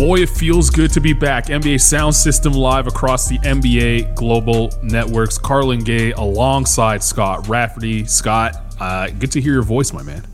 Boy, it feels good to be back. NBA Sound System live across the NBA Global Networks. Carlin Gay alongside Scott Rafferty. Scott, uh, good to hear your voice, my man.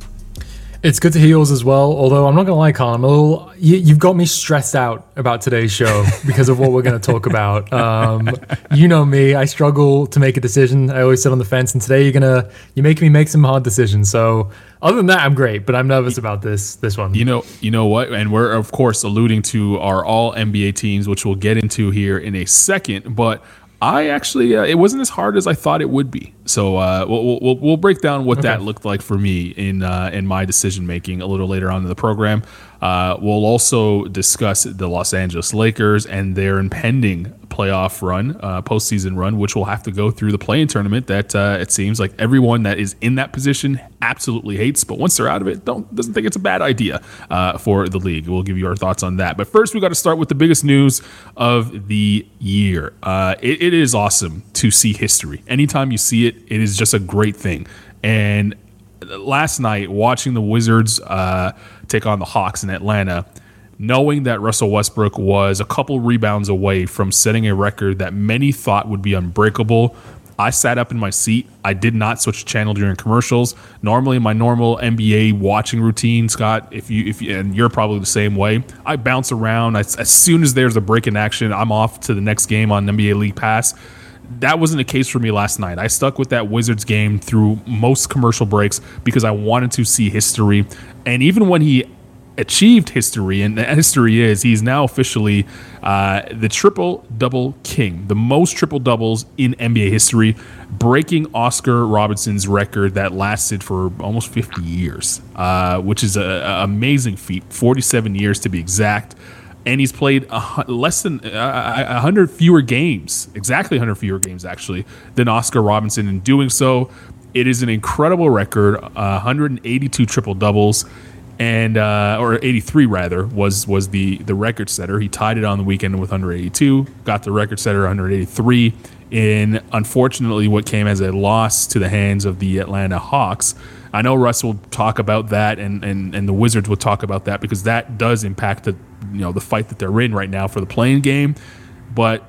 It's good to hear yours as well. Although I'm not gonna lie, Colin, little, you, have got me stressed out about today's show because of what we're gonna talk about. Um, you know me, I struggle to make a decision. I always sit on the fence, and today you're gonna you make me make some hard decisions. So other than that, I'm great, but I'm nervous about this this one. You know, you know what? And we're of course alluding to our all NBA teams, which we'll get into here in a second. But I actually, uh, it wasn't as hard as I thought it would be. So uh, we'll, we'll, we'll break down what okay. that looked like for me in uh, in my decision making a little later on in the program. Uh, we'll also discuss the Los Angeles Lakers and their impending playoff run, uh, postseason run, which will have to go through the play-in tournament. That uh, it seems like everyone that is in that position absolutely hates, but once they're out of it, don't doesn't think it's a bad idea uh, for the league. We'll give you our thoughts on that. But first, we got to start with the biggest news of the year. Uh, it, it is awesome to see history. Anytime you see it, it is just a great thing. And last night, watching the Wizards uh, take on the Hawks in Atlanta knowing that Russell Westbrook was a couple rebounds away from setting a record that many thought would be unbreakable. I sat up in my seat. I did not switch channel during commercials. Normally, my normal NBA watching routine, Scott, if you if you, and you're probably the same way, I bounce around. I, as soon as there's a break in action, I'm off to the next game on NBA League Pass. That wasn't the case for me last night. I stuck with that Wizards game through most commercial breaks because I wanted to see history. And even when he achieved history, and history is he's now officially uh, the triple double king, the most triple doubles in NBA history, breaking Oscar Robertson's record that lasted for almost 50 years, uh, which is an amazing feat, 47 years to be exact. And he's played a, less than uh, 100 fewer games, exactly 100 fewer games actually, than Oscar Robinson. In doing so, it is an incredible record, 182 triple doubles and uh, or 83 rather was was the the record setter. He tied it on the weekend with 182, got the record setter 183 in unfortunately what came as a loss to the hands of the Atlanta Hawks. I know Russ will talk about that and, and, and the Wizards will talk about that because that does impact the you know the fight that they're in right now for the play-in game. But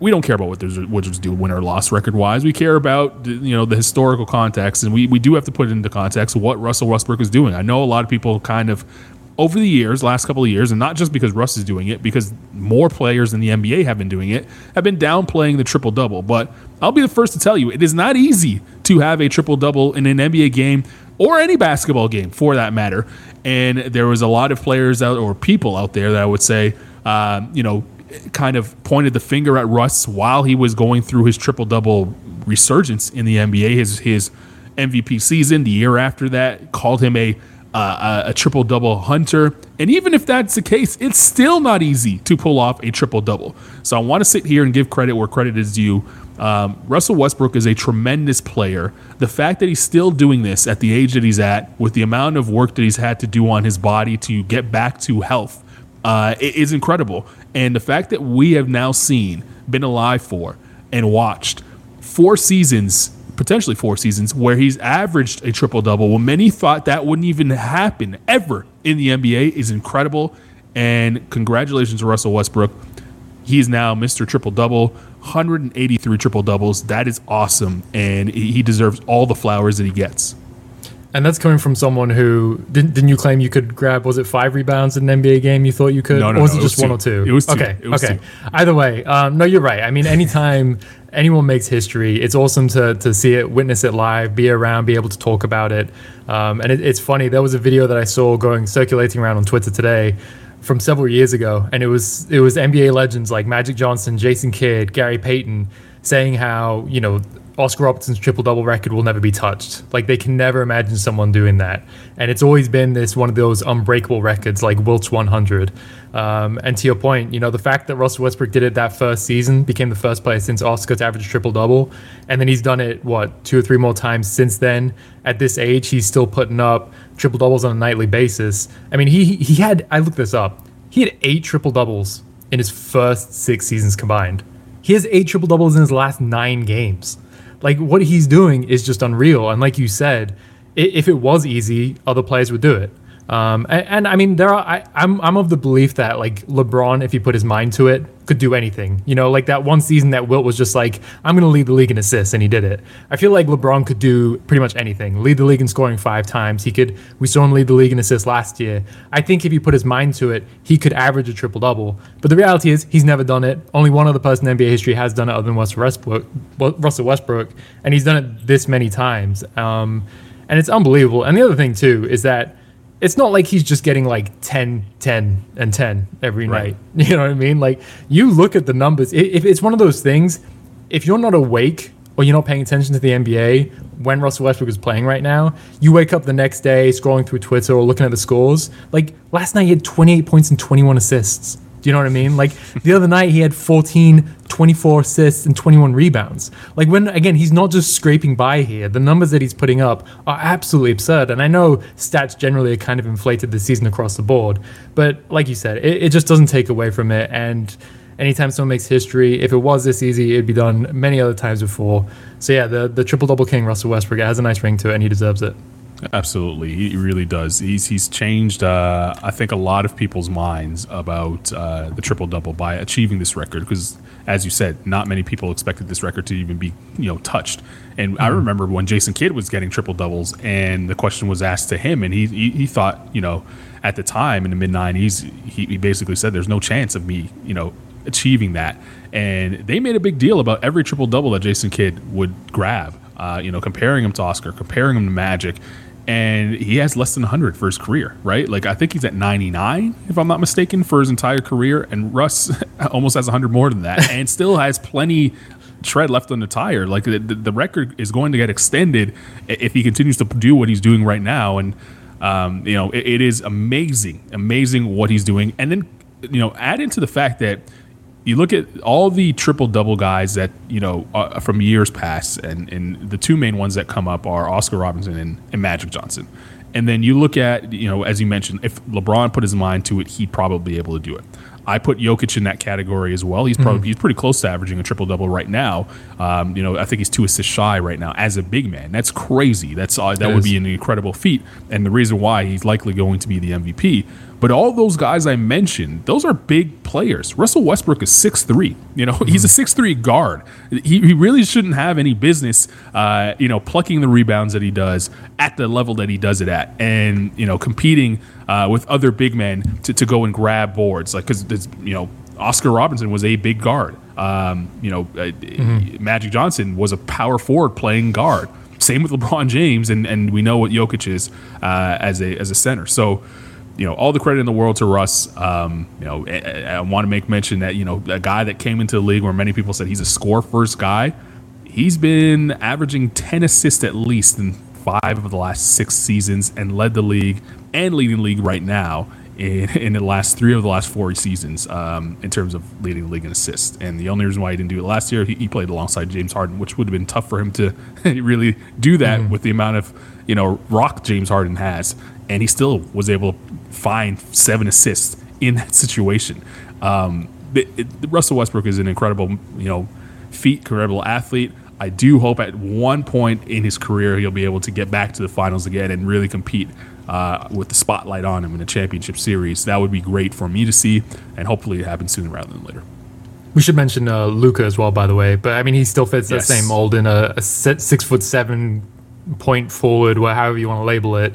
we don't care about what the Wizards do win or loss record wise. We care about you know the historical context, and we, we do have to put it into context what Russell Westbrook is doing. I know a lot of people kind of over the years, last couple of years, and not just because Russ is doing it, because more players in the NBA have been doing it, have been downplaying the triple double. But I'll be the first to tell you, it is not easy to have a triple double in an NBA game or any basketball game for that matter. And there was a lot of players out or people out there that I would say, uh, you know, kind of pointed the finger at Russ while he was going through his triple double resurgence in the NBA. His his MVP season, the year after that, called him a uh, a, triple double hunter. And even if that's the case, it's still not easy to pull off a triple double. So I want to sit here and give credit where credit is due. Um, Russell Westbrook is a tremendous player. The fact that he's still doing this at the age that he's at, with the amount of work that he's had to do on his body to get back to health, uh, is incredible. And the fact that we have now seen, been alive for, and watched four seasons, potentially four seasons, where he's averaged a triple double when many thought that wouldn't even happen ever in the NBA is incredible. And congratulations to Russell Westbrook. He's now Mr. Triple Double, 183 triple doubles. That is awesome. And he deserves all the flowers that he gets. And that's coming from someone who didn't, didn't you claim you could grab was it five rebounds in an NBA game? You thought you could, no, no, or was no, it just it one or two? It was two. Okay, was okay. Two. Either way, um, no, you're right. I mean, anytime anyone makes history, it's awesome to to see it, witness it live, be around, be able to talk about it. Um, and it, it's funny. There was a video that I saw going circulating around on Twitter today from several years ago, and it was it was NBA legends like Magic Johnson, Jason Kidd, Gary Payton saying how you know Oscar Robertson's triple double record will never be touched. Like they can never imagine someone doing that, and it's always been this one of those unbreakable records like Wilt's 100. Um, and to your point, you know the fact that Russell Westbrook did it that first season, became the first player since Oscar to average triple double, and then he's done it what two or three more times since then. At this age, he's still putting up triple doubles on a nightly basis. I mean, he he had I looked this up. He had eight triple doubles in his first six seasons combined. He has eight triple doubles in his last nine games. Like what he's doing is just unreal. And like you said, if it was easy, other players would do it. Um, and, and, I mean, there are. I, am I'm, I'm of the belief that like LeBron, if he put his mind to it, could do anything. You know, like that one season that Wilt was just like, I'm going to lead the league in assists, and he did it. I feel like LeBron could do pretty much anything. Lead the league in scoring five times. He could. We saw him lead the league in assists last year. I think if he put his mind to it, he could average a triple double. But the reality is, he's never done it. Only one other person in NBA history has done it, other than Russell Westbrook. Russell Westbrook, and he's done it this many times. Um, and it's unbelievable. And the other thing too is that it's not like he's just getting like 10, 10, and 10 every right. night. You know what I mean? Like you look at the numbers. If it's one of those things, if you're not awake or you're not paying attention to the NBA when Russell Westbrook is playing right now, you wake up the next day scrolling through Twitter or looking at the scores. Like last night, he had 28 points and 21 assists. Do you know what I mean? Like the other night, he had 14, 24 assists, and 21 rebounds. Like when, again, he's not just scraping by here. The numbers that he's putting up are absolutely absurd. And I know stats generally are kind of inflated this season across the board. But like you said, it, it just doesn't take away from it. And anytime someone makes history, if it was this easy, it'd be done many other times before. So yeah, the, the triple double king, Russell Westbrook, has a nice ring to it, and he deserves it. Absolutely, he really does. He's he's changed, uh, I think, a lot of people's minds about uh, the triple double by achieving this record. Because, as you said, not many people expected this record to even be you know touched. And mm-hmm. I remember when Jason Kidd was getting triple doubles, and the question was asked to him, and he he, he thought, you know, at the time in the mid '90s, he, he basically said, "There's no chance of me, you know, achieving that." And they made a big deal about every triple double that Jason Kidd would grab. Uh, you know, comparing him to Oscar, comparing him to Magic, and he has less than 100 for his career, right? Like I think he's at 99, if I'm not mistaken, for his entire career, and Russ almost has 100 more than that, and still has plenty tread left on the tire. Like the, the record is going to get extended if he continues to do what he's doing right now, and um, you know it, it is amazing, amazing what he's doing, and then you know add into the fact that you look at all the triple double guys that you know uh, from years past, and, and the two main ones that come up are Oscar Robinson and, and Magic Johnson. And then you look at, you know, as you mentioned, if LeBron put his mind to it, he'd probably be able to do it. I put Jokic in that category as well. He's probably mm-hmm. he's pretty close to averaging a triple double right now. Um, you know, I think he's two assists shy right now as a big man. That's crazy. That's uh, that it would is. be an incredible feat, and the reason why he's likely going to be the MVP. But all those guys I mentioned, those are big players. Russell Westbrook is six three. You know, mm-hmm. he's a six three guard. He, he really shouldn't have any business, uh, you know, plucking the rebounds that he does at the level that he does it at, and you know, competing uh, with other big men to, to go and grab boards. Like, because, you know, Oscar Robinson was a big guard. Um, you know, uh, mm-hmm. Magic Johnson was a power forward playing guard. Same with LeBron James, and, and we know what Jokic is uh, as a as a center. So, you know, all the credit in the world to Russ. Um, you know, I, I want to make mention that you know a guy that came into the league where many people said he's a score first guy. He's been averaging ten assists at least in five of the last six seasons and led the league and leading the league right now in, in the last three of the last four seasons um, in terms of leading the league in assists. And the only reason why he didn't do it last year, he, he played alongside James Harden, which would have been tough for him to really do that mm-hmm. with the amount of you know rock James Harden has, and he still was able to find seven assists in that situation. Um, it, it, Russell Westbrook is an incredible you know feat, incredible athlete. I do hope at one point in his career he'll be able to get back to the finals again and really compete uh, with the spotlight on him in a championship series. That would be great for me to see, and hopefully it happens sooner rather than later. We should mention uh, Luka as well, by the way. But I mean, he still fits yes. the same mold in a, a six foot seven point forward, or however you want to label it.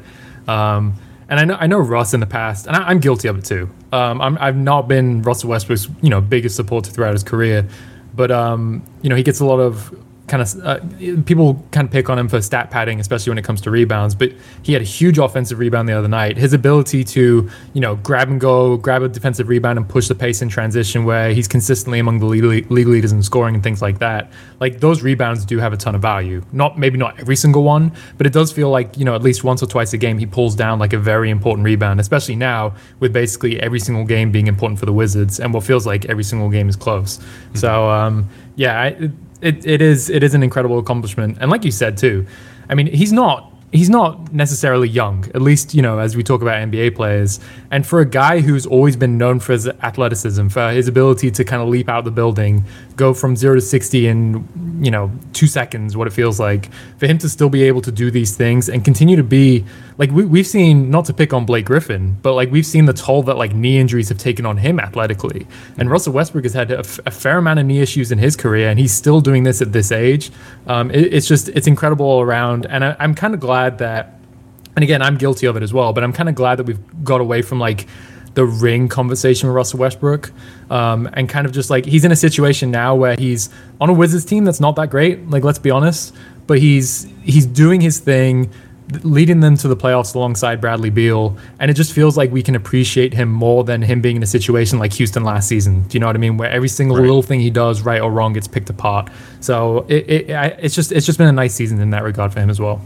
Um, and I know I know Russ in the past, and I, am guilty of it too. Um, i have not been Russell Westbrook's you know biggest supporter throughout his career, but um, you know he gets a lot of kind of uh, people kind of pick on him for stat padding, especially when it comes to rebounds. But he had a huge offensive rebound the other night. His ability to you know grab and go, grab a defensive rebound and push the pace in transition, where he's consistently among the league, league leaders in scoring and things like that. Like those rebounds do have a ton of value. Not maybe not every single one, but it does feel like you know at least once or twice a game he pulls down like a very important rebound, especially now with basically every single game being important for the Wizards and what feels like every single game is close. Mm-hmm. So um, yeah. I, it, it is it is an incredible accomplishment. And like you said too, I mean, he's not he's not necessarily young, at least, you know, as we talk about NBA players. And for a guy who's always been known for his athleticism, for his ability to kind of leap out the building, go from zero to 60 in, you know, two seconds, what it feels like, for him to still be able to do these things and continue to be like, we, we've seen, not to pick on Blake Griffin, but like we've seen the toll that like knee injuries have taken on him athletically. And Russell Westbrook has had a, f- a fair amount of knee issues in his career, and he's still doing this at this age. Um, it, it's just, it's incredible all around. And I, I'm kind of glad glad that, and again, I'm guilty of it as well, but I'm kind of glad that we've got away from like the ring conversation with Russell Westbrook, um, and kind of just like he's in a situation now where he's on a Wizards team that's not that great. Like let's be honest, but he's he's doing his thing, leading them to the playoffs alongside Bradley Beal, and it just feels like we can appreciate him more than him being in a situation like Houston last season. Do you know what I mean? Where every single right. little thing he does, right or wrong, gets picked apart. So it, it, it's just it's just been a nice season in that regard for him as well.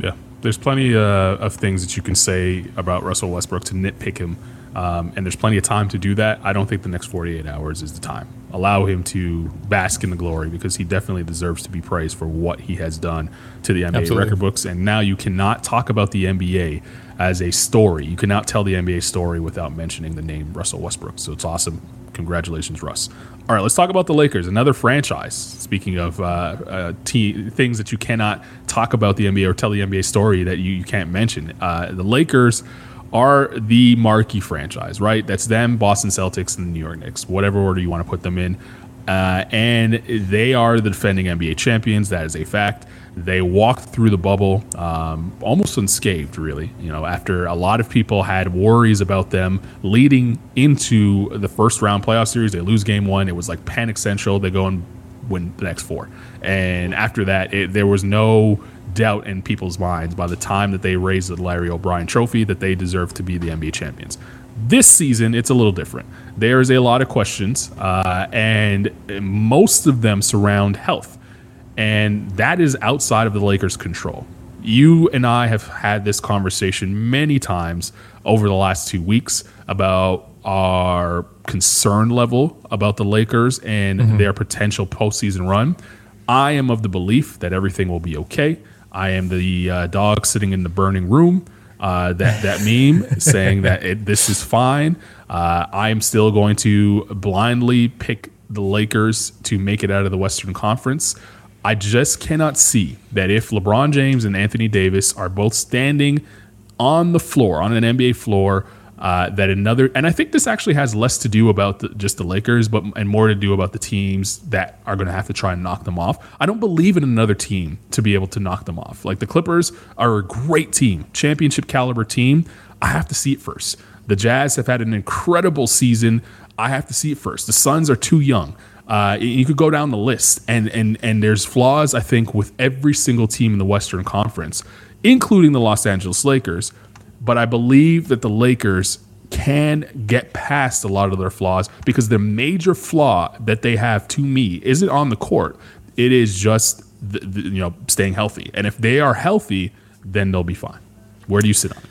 Yeah, there's plenty uh, of things that you can say about Russell Westbrook to nitpick him, um, and there's plenty of time to do that. I don't think the next 48 hours is the time. Allow him to bask in the glory because he definitely deserves to be praised for what he has done to the NBA Absolutely. record books. And now you cannot talk about the NBA as a story. You cannot tell the NBA story without mentioning the name Russell Westbrook. So it's awesome. Congratulations, Russ. All right, let's talk about the Lakers, another franchise. Speaking of uh, uh, t- things that you cannot talk about the NBA or tell the NBA story that you, you can't mention, uh, the Lakers are the marquee franchise, right? That's them, Boston Celtics, and the New York Knicks, whatever order you want to put them in. Uh, and they are the defending NBA champions. That is a fact. They walked through the bubble um, almost unscathed, really. You know, after a lot of people had worries about them leading into the first round playoff series, they lose game one. It was like panic central. They go and win the next four. And after that, it, there was no doubt in people's minds by the time that they raised the Larry O'Brien trophy that they deserved to be the NBA champions. This season, it's a little different. There's a lot of questions, uh, and most of them surround health and that is outside of the Lakers' control. You and I have had this conversation many times over the last two weeks about our concern level about the Lakers and mm-hmm. their potential postseason run. I am of the belief that everything will be okay. I am the uh, dog sitting in the burning room. Uh, that that meme saying that it, this is fine. Uh, I am still going to blindly pick the Lakers to make it out of the Western Conference. I just cannot see that if LeBron James and Anthony Davis are both standing on the floor, on an NBA floor, uh, that another, and I think this actually has less to do about the, just the Lakers, but and more to do about the teams that are going to have to try and knock them off. I don't believe in another team to be able to knock them off. Like the Clippers are a great team, championship caliber team. I have to see it first. The Jazz have had an incredible season. I have to see it first. The Suns are too young. Uh, you could go down the list, and and and there's flaws I think with every single team in the Western Conference, including the Los Angeles Lakers. But I believe that the Lakers can get past a lot of their flaws because the major flaw that they have to me isn't on the court. It is just the, the, you know staying healthy, and if they are healthy, then they'll be fine. Where do you sit on it?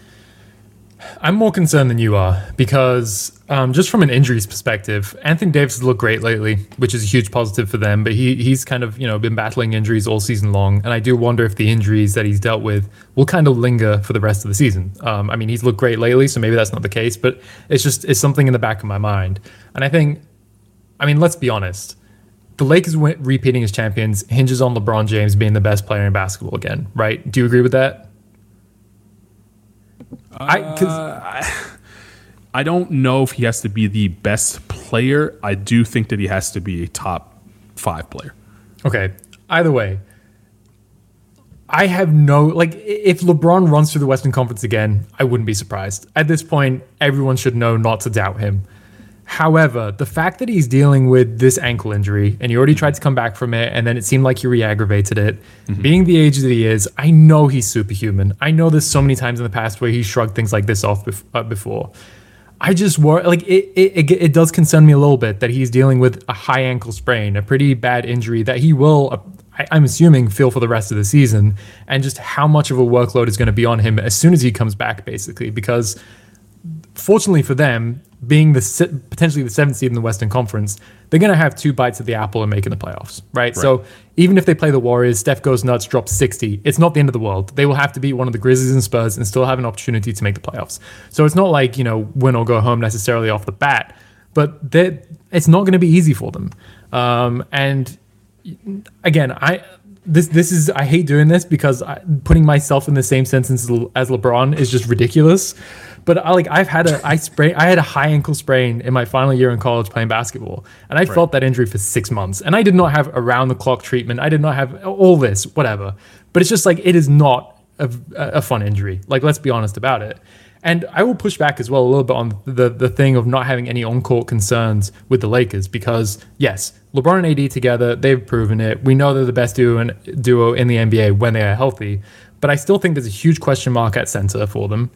I'm more concerned than you are because um, just from an injuries perspective, Anthony Davis has looked great lately, which is a huge positive for them. But he he's kind of you know been battling injuries all season long, and I do wonder if the injuries that he's dealt with will kind of linger for the rest of the season. Um, I mean, he's looked great lately, so maybe that's not the case, but it's just it's something in the back of my mind. And I think, I mean, let's be honest. The Lakers repeating as champions hinges on LeBron James being the best player in basketball again, right? Do you agree with that? I, uh, I don't know if he has to be the best player. I do think that he has to be a top five player. Okay. Either way, I have no like if LeBron runs through the Western Conference again, I wouldn't be surprised. At this point, everyone should know not to doubt him. However, the fact that he's dealing with this ankle injury and he already tried to come back from it, and then it seemed like he re aggravated it, mm-hmm. being the age that he is, I know he's superhuman. I know there's so many times in the past where he shrugged things like this off bef- uh, before. I just worry, like it, it, it, does concern me a little bit that he's dealing with a high ankle sprain, a pretty bad injury that he will, uh, I'm assuming, feel for the rest of the season, and just how much of a workload is going to be on him as soon as he comes back, basically, because fortunately for them, being the potentially the seventh seed in the Western Conference, they're going to have two bites at the apple and making the playoffs, right? right? So even if they play the Warriors, Steph goes nuts, drops 60, it's not the end of the world. They will have to beat one of the Grizzlies and Spurs and still have an opportunity to make the playoffs. So it's not like, you know, win or go home necessarily off the bat, but it's not going to be easy for them. Um, and again, I this this is I hate doing this because I, putting myself in the same sentence as LeBron is just ridiculous. But I, like I've had a I sprain I had a high ankle sprain in my final year in college playing basketball, and I right. felt that injury for six months. And I did not have around the clock treatment. I did not have all this, whatever. But it's just like it is not a, a fun injury. Like let's be honest about it. And I will push back as well a little bit on the the thing of not having any on court concerns with the Lakers because yes, LeBron and AD together, they've proven it. We know they're the best duo in, duo in the NBA when they are healthy. But I still think there's a huge question mark at center for them.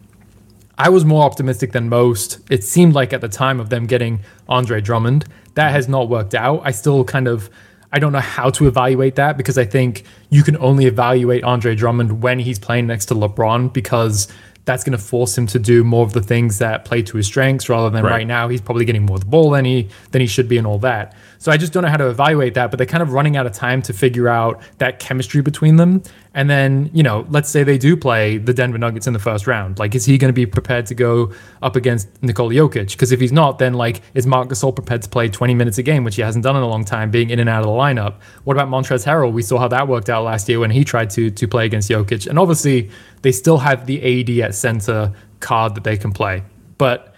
I was more optimistic than most. It seemed like at the time of them getting Andre Drummond, that has not worked out. I still kind of I don't know how to evaluate that because I think you can only evaluate Andre Drummond when he's playing next to LeBron because that's going to force him to do more of the things that play to his strengths rather than right. right. now he's probably getting more of the ball than he than he should be and all that. So I just don't know how to evaluate that, but they're kind of running out of time to figure out that chemistry between them. And then, you know, let's say they do play the Denver Nuggets in the first round. Like, is he going to be prepared to go up against Nikola Jokic? Because if he's not, then like, is Marc Gasol prepared to play 20 minutes a game, which he hasn't done in a long time, being in and out of the lineup? What about Montrezl Harrell? We saw how that worked out last year when he tried to to play against Jokic. And obviously, they still have the AD at center card that they can play. But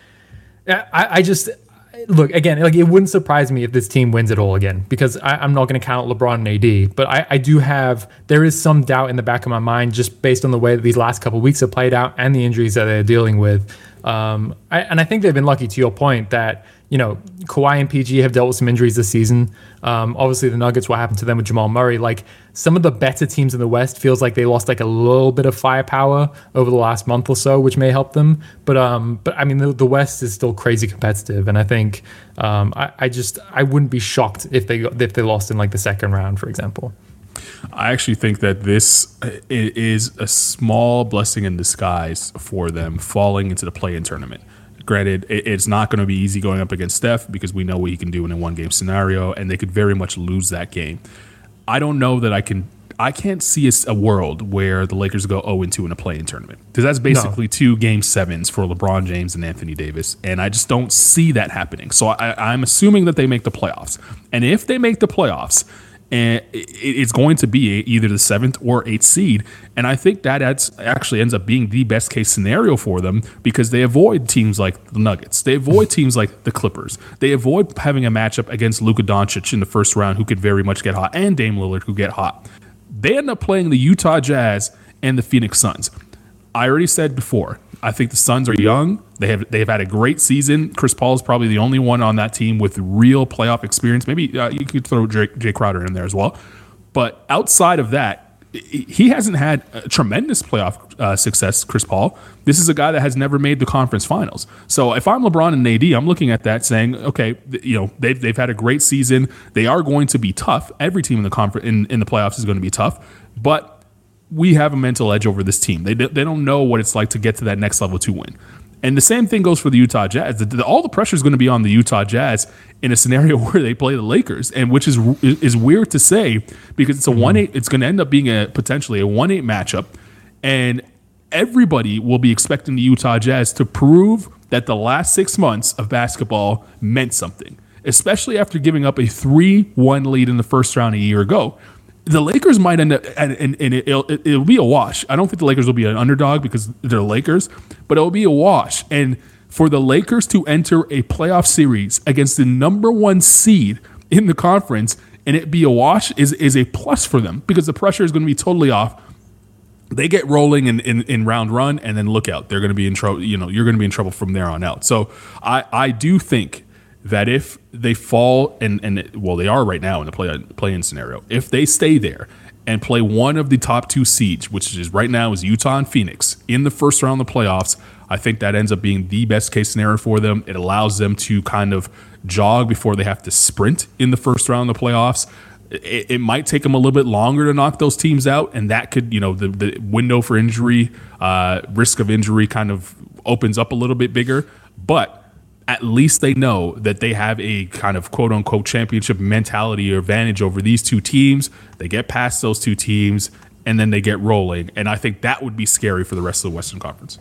I, I just look again, like it wouldn't surprise me if this team wins it all again because I, am not going to count LeBron and AD, but I, I, do have there is some doubt in the back of my mind just based on the way that these last couple weeks have played out and the injuries that they're dealing with. Um, I, and I think they've been lucky to your point that you know, Kawhi and PG have dealt with some injuries this season. Um, obviously, the Nuggets, what happened to them with Jamal Murray? Like some of the better teams in the West feels like they lost like a little bit of firepower over the last month or so, which may help them. But um, but I mean, the, the West is still crazy competitive, and I think um, I, I just I wouldn't be shocked if they if they lost in like the second round, for example. I actually think that this is a small blessing in disguise for them falling into the play-in tournament Granted, it's not going to be easy going up against Steph because we know what he can do in a one game scenario, and they could very much lose that game. I don't know that I can. I can't see a, a world where the Lakers go 0 2 in a play in tournament because that's basically no. two game sevens for LeBron James and Anthony Davis. And I just don't see that happening. So I, I'm assuming that they make the playoffs. And if they make the playoffs, and it's going to be either the seventh or eighth seed. And I think that actually ends up being the best case scenario for them because they avoid teams like the Nuggets. They avoid teams like the Clippers. They avoid having a matchup against Luka Doncic in the first round, who could very much get hot, and Dame Lillard, who get hot. They end up playing the Utah Jazz and the Phoenix Suns. I already said before, I think the Suns are young. They have they've had a great season. Chris Paul is probably the only one on that team with real playoff experience. Maybe uh, you could throw Jay, Jae Crowder in there as well. But outside of that, he hasn't had tremendous playoff uh, success. Chris Paul. This is a guy that has never made the conference finals. So if I'm LeBron and AD, I'm looking at that saying, okay, you know they've they've had a great season. They are going to be tough. Every team in the conference in, in the playoffs is going to be tough, but we have a mental edge over this team. They, they don't know what it's like to get to that next level to win. And the same thing goes for the Utah Jazz. The, the, all the pressure is going to be on the Utah Jazz in a scenario where they play the Lakers, and which is is weird to say because it's a mm-hmm. one eight. It's going to end up being a potentially a one eight matchup, and everybody will be expecting the Utah Jazz to prove that the last six months of basketball meant something, especially after giving up a three one lead in the first round a year ago the Lakers might end up, and, and, and it, will it'll be a wash. I don't think the Lakers will be an underdog because they're Lakers, but it'll be a wash. And for the Lakers to enter a playoff series against the number one seed in the conference and it be a wash is, is a plus for them because the pressure is going to be totally off. They get rolling in, in, in round run, and then look out. They're going to be in trouble. You know, you're going to be in trouble from there on out. So I, I do think that if they fall and and well they are right now in the play play in scenario. If they stay there and play one of the top two seeds, which is right now is Utah and Phoenix in the first round of the playoffs, I think that ends up being the best case scenario for them. It allows them to kind of jog before they have to sprint in the first round of the playoffs. It, it might take them a little bit longer to knock those teams out, and that could, you know, the, the window for injury, uh, risk of injury kind of opens up a little bit bigger. But at least they know that they have a kind of quote unquote championship mentality or advantage over these two teams. They get past those two teams and then they get rolling. And I think that would be scary for the rest of the Western Conference.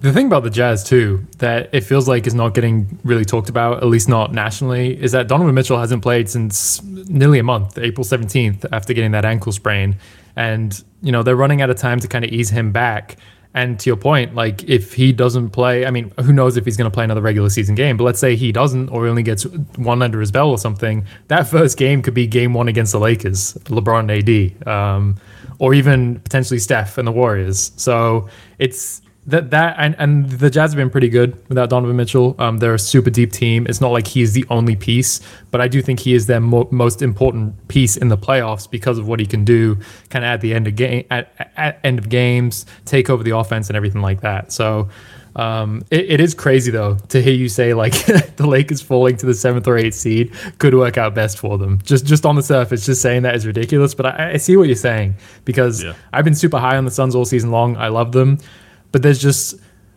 The thing about the Jazz too that it feels like is not getting really talked about, at least not nationally, is that Donovan Mitchell hasn't played since nearly a month, April 17th, after getting that ankle sprain. And, you know, they're running out of time to kind of ease him back. And to your point, like if he doesn't play, I mean, who knows if he's going to play another regular season game? But let's say he doesn't, or he only gets one under his belt or something. That first game could be game one against the Lakers, LeBron AD, um, or even potentially Steph and the Warriors. So it's that that and, and the Jazz have been pretty good without Donovan Mitchell. Um, they're a super deep team. It's not like he is the only piece, but I do think he is their mo- most important piece in the playoffs because of what he can do, kind of at the end of game, at, at end of games, take over the offense and everything like that. So. Um, it, it is crazy though to hear you say like the Lakers falling to the seventh or eighth seed could work out best for them. Just just on the surface, just saying that is ridiculous. But I, I see what you're saying because yeah. I've been super high on the Suns all season long. I love them. But there's just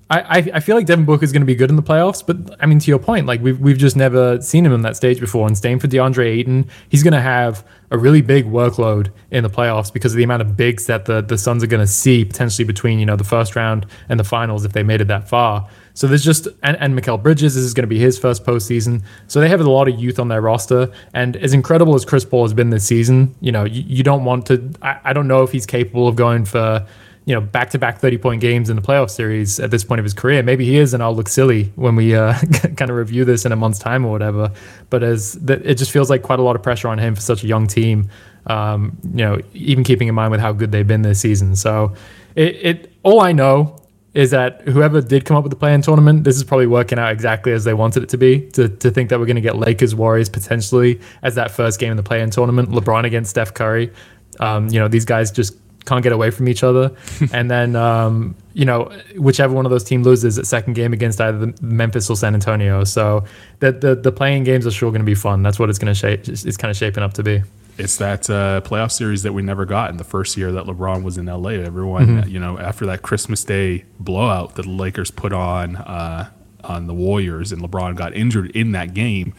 I, I feel like Devin Booker is going to be good in the playoffs, but I mean, to your point, like we've, we've just never seen him in that stage before. And staying for DeAndre Ayton, he's going to have a really big workload in the playoffs because of the amount of bigs that the, the Suns are going to see potentially between, you know, the first round and the finals if they made it that far. So there's just, and, and Mikal Bridges, this is going to be his first postseason. So they have a lot of youth on their roster. And as incredible as Chris Paul has been this season, you know, you, you don't want to, I, I don't know if he's capable of going for, you know, back to back 30 point games in the playoff series at this point of his career. Maybe he is, and I'll look silly when we uh, kind of review this in a month's time or whatever. But as the, it just feels like quite a lot of pressure on him for such a young team, um, you know, even keeping in mind with how good they've been this season. So it, it all I know is that whoever did come up with the play-in tournament, this is probably working out exactly as they wanted it to be. To, to think that we're going to get Lakers Warriors potentially as that first game in the play-in tournament, LeBron against Steph Curry. Um, you know, these guys just can't get away from each other. and then, um, you know, whichever one of those teams loses at second game against either Memphis or San Antonio. So the the, the play-in games are sure going to be fun. That's what it's going to shape. It's kind of shaping up to be. It's that uh, playoff series that we never got in the first year that LeBron was in LA. Everyone, mm-hmm. you know, after that Christmas Day blowout that the Lakers put on uh, on the Warriors, and LeBron got injured in that game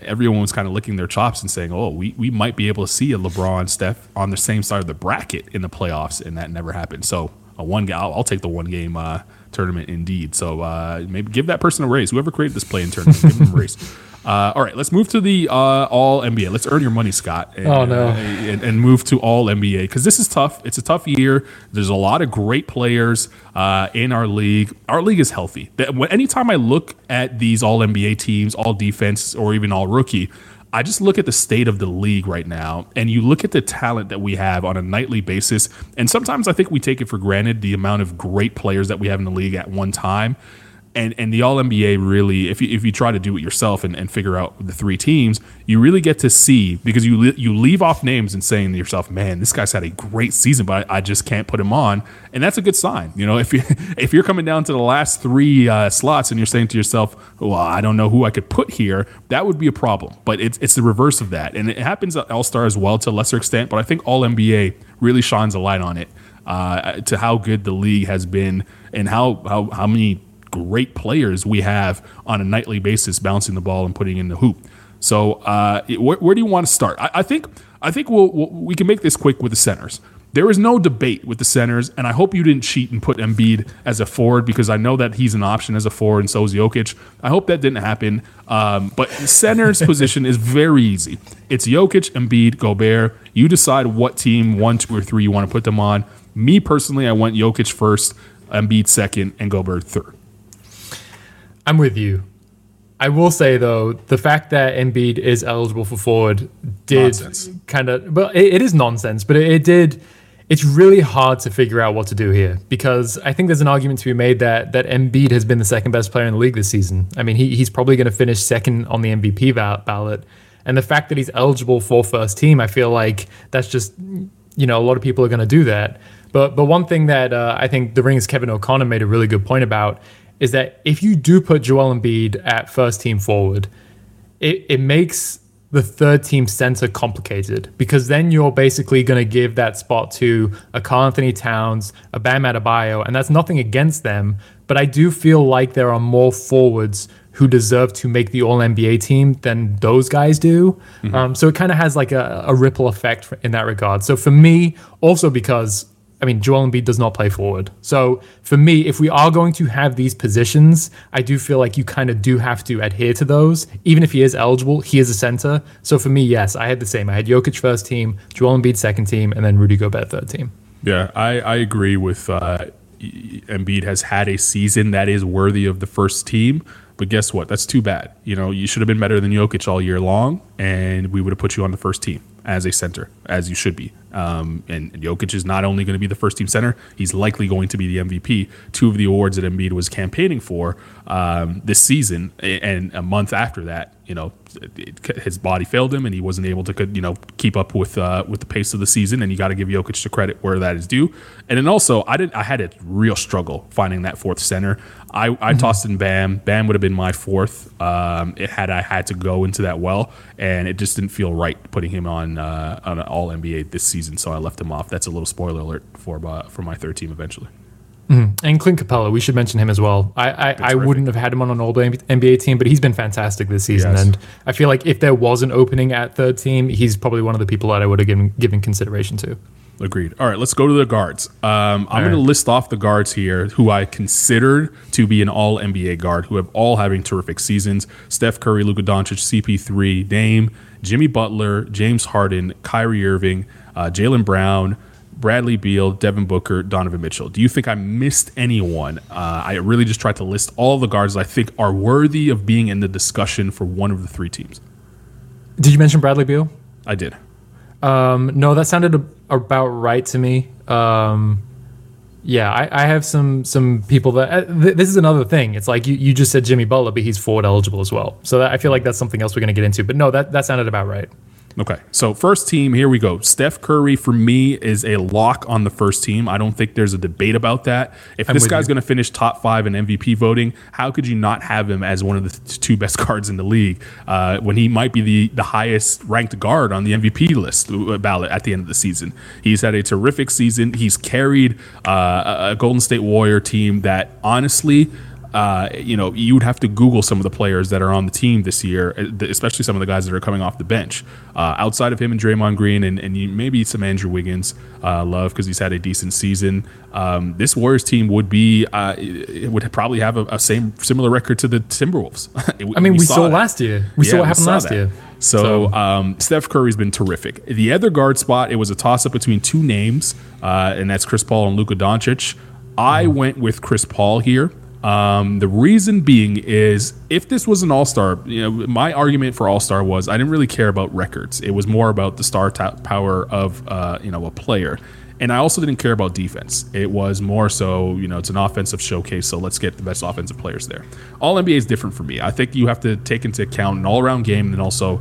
everyone was kind of licking their chops and saying, "Oh, we, we might be able to see a LeBron, Steph on the same side of the bracket in the playoffs," and that never happened. So a one I'll, I'll take the one game uh, tournament indeed. So uh, maybe give that person a raise. Whoever created this play-in tournament, give them a raise. Uh, all right, let's move to the uh, All NBA. Let's earn your money, Scott. And, oh no, and, and, move to All NBA because this is tough. It's a tough year. There's a lot of great players uh, in our league. Our league is healthy. Anytime I look at these All NBA teams, All Defense, or even All Rookie. I just look at the state of the league right now, and you look at the talent that we have on a nightly basis. And sometimes I think we take it for granted the amount of great players that we have in the league at one time and and the All NBA really, if you if you try to do it yourself and, and figure out the three teams, you really get to see because you you leave off names and saying to yourself, man, this guy's had a great season, but I, I just can't put him on, and that's a good sign. You know, if you if you're coming down to the last three uh, slots and you're saying to yourself, well, I don't know who I could put here, that would be a problem. But it's it's the reverse of that, and it happens at All Star as well to a lesser extent. But I think All NBA really shines a light on it. Uh, to how good the league has been and how, how, how many great players we have on a nightly basis bouncing the ball and putting in the hoop. So, uh, where, where, do you want to start? I, I think I think we'll, we'll, we can make this quick with the centers. There is no debate with the centers, and I hope you didn't cheat and put Embiid as a forward because I know that he's an option as a forward, and so is Jokic. I hope that didn't happen. Um, but the center's position is very easy. It's Jokic, Embiid, Gobert. You decide what team, one, two, or three, you want to put them on. Me personally, I went Jokic first, Embiid second, and Gobert third. I'm with you. I will say though, the fact that Embiid is eligible for forward did kind of, but it, it is nonsense. But it, it, did, it's really hard to figure out what to do here because I think there's an argument to be made that that Embiid has been the second best player in the league this season. I mean, he, he's probably going to finish second on the MVP ballot, and the fact that he's eligible for first team, I feel like that's just you know a lot of people are going to do that. But but one thing that uh, I think the Ringer's Kevin O'Connor made a really good point about is that if you do put Joel Embiid at first team forward, it, it makes the third team center complicated because then you're basically going to give that spot to a Karl-Anthony Towns, a Bam Adebayo, and that's nothing against them. But I do feel like there are more forwards who deserve to make the All NBA team than those guys do. Mm-hmm. Um, so it kind of has like a, a ripple effect in that regard. So for me, also because I mean, Joel Embiid does not play forward. So for me, if we are going to have these positions, I do feel like you kind of do have to adhere to those. Even if he is eligible, he is a center. So for me, yes, I had the same. I had Jokic first team, Joel Embiid second team, and then Rudy Gobert third team. Yeah, I, I agree with uh, Embiid has had a season that is worthy of the first team. But guess what? That's too bad. You know, you should have been better than Jokic all year long, and we would have put you on the first team as a center, as you should be. Um, and, and Jokic is not only going to be the first team center, he's likely going to be the MVP. Two of the awards that Embiid was campaigning for um, this season, and a month after that, you know, it, his body failed him, and he wasn't able to, you know, keep up with uh, with the pace of the season. And you got to give Jokic the credit where that is due. And then also, I didn't, I had a real struggle finding that fourth center. I, I mm-hmm. tossed in Bam. Bam would have been my fourth. Um, it had I had to go into that well, and it just didn't feel right putting him on uh, on an All NBA this season. So I left him off. That's a little spoiler alert for uh, for my third team eventually. Mm-hmm. And Clint Capela, we should mention him as well. I I, I wouldn't have had him on an All NBA team, but he's been fantastic this season. Yes. And I feel like if there was an opening at third team, he's probably one of the people that I would have given given consideration to. Agreed. All right, let's go to the guards. Um, I'm going to list off the guards here who I considered to be an All NBA guard, who have all having terrific seasons: Steph Curry, Luka Doncic, CP3, Dame, Jimmy Butler, James Harden, Kyrie Irving, uh, Jaylen Brown, Bradley Beal, Devin Booker, Donovan Mitchell. Do you think I missed anyone? Uh, I really just tried to list all the guards I think are worthy of being in the discussion for one of the three teams. Did you mention Bradley Beal? I did. Um, no, that sounded about right to me. Um, yeah, I, I, have some some people that uh, th- this is another thing. It's like you, you just said Jimmy Butler, but he's forward eligible as well. So that, I feel like that's something else we're going to get into. But no, that that sounded about right. Okay. So first team, here we go. Steph Curry for me is a lock on the first team. I don't think there's a debate about that. If I'm this guy's going to finish top five in MVP voting, how could you not have him as one of the two best guards in the league uh, when he might be the, the highest ranked guard on the MVP list uh, ballot at the end of the season? He's had a terrific season. He's carried uh, a Golden State Warrior team that honestly uh, you know, you would have to Google some of the players that are on the team this year, uh, especially some of the guys that are coming off the bench. Uh, outside of him and Draymond Green, and, and you, maybe some Andrew Wiggins, uh, love because he's had a decent season. Um, this Warriors team would be uh, it would probably have a, a, same similar record to the Timberwolves. I mean, we, we saw, saw last year. We yeah, saw what happened last that. year. So, so. Um, Steph Curry's been terrific. The other guard spot, it was a toss up between two names, uh, and that's Chris Paul and Luka Doncic. I mm-hmm. went with Chris Paul here. Um, the reason being is if this was an all star, you know, my argument for all star was I didn't really care about records. It was more about the star t- power of, uh, you know, a player. And I also didn't care about defense. It was more so, you know, it's an offensive showcase, so let's get the best offensive players there. All NBA is different for me. I think you have to take into account an all around game and also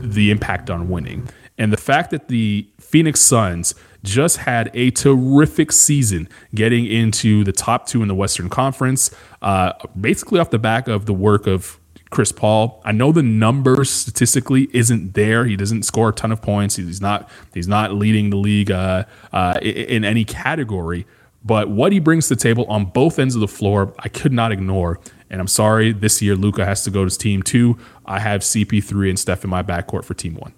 the impact on winning. And the fact that the Phoenix Suns just had a terrific season getting into the top two in the Western Conference, uh, basically off the back of the work of Chris Paul. I know the numbers statistically isn't there. He doesn't score a ton of points. He's not he's not leading the league uh, uh, in any category. But what he brings to the table on both ends of the floor, I could not ignore. And I'm sorry, this year Luka has to go to team two. I have CP3 and Steph in my backcourt for team one.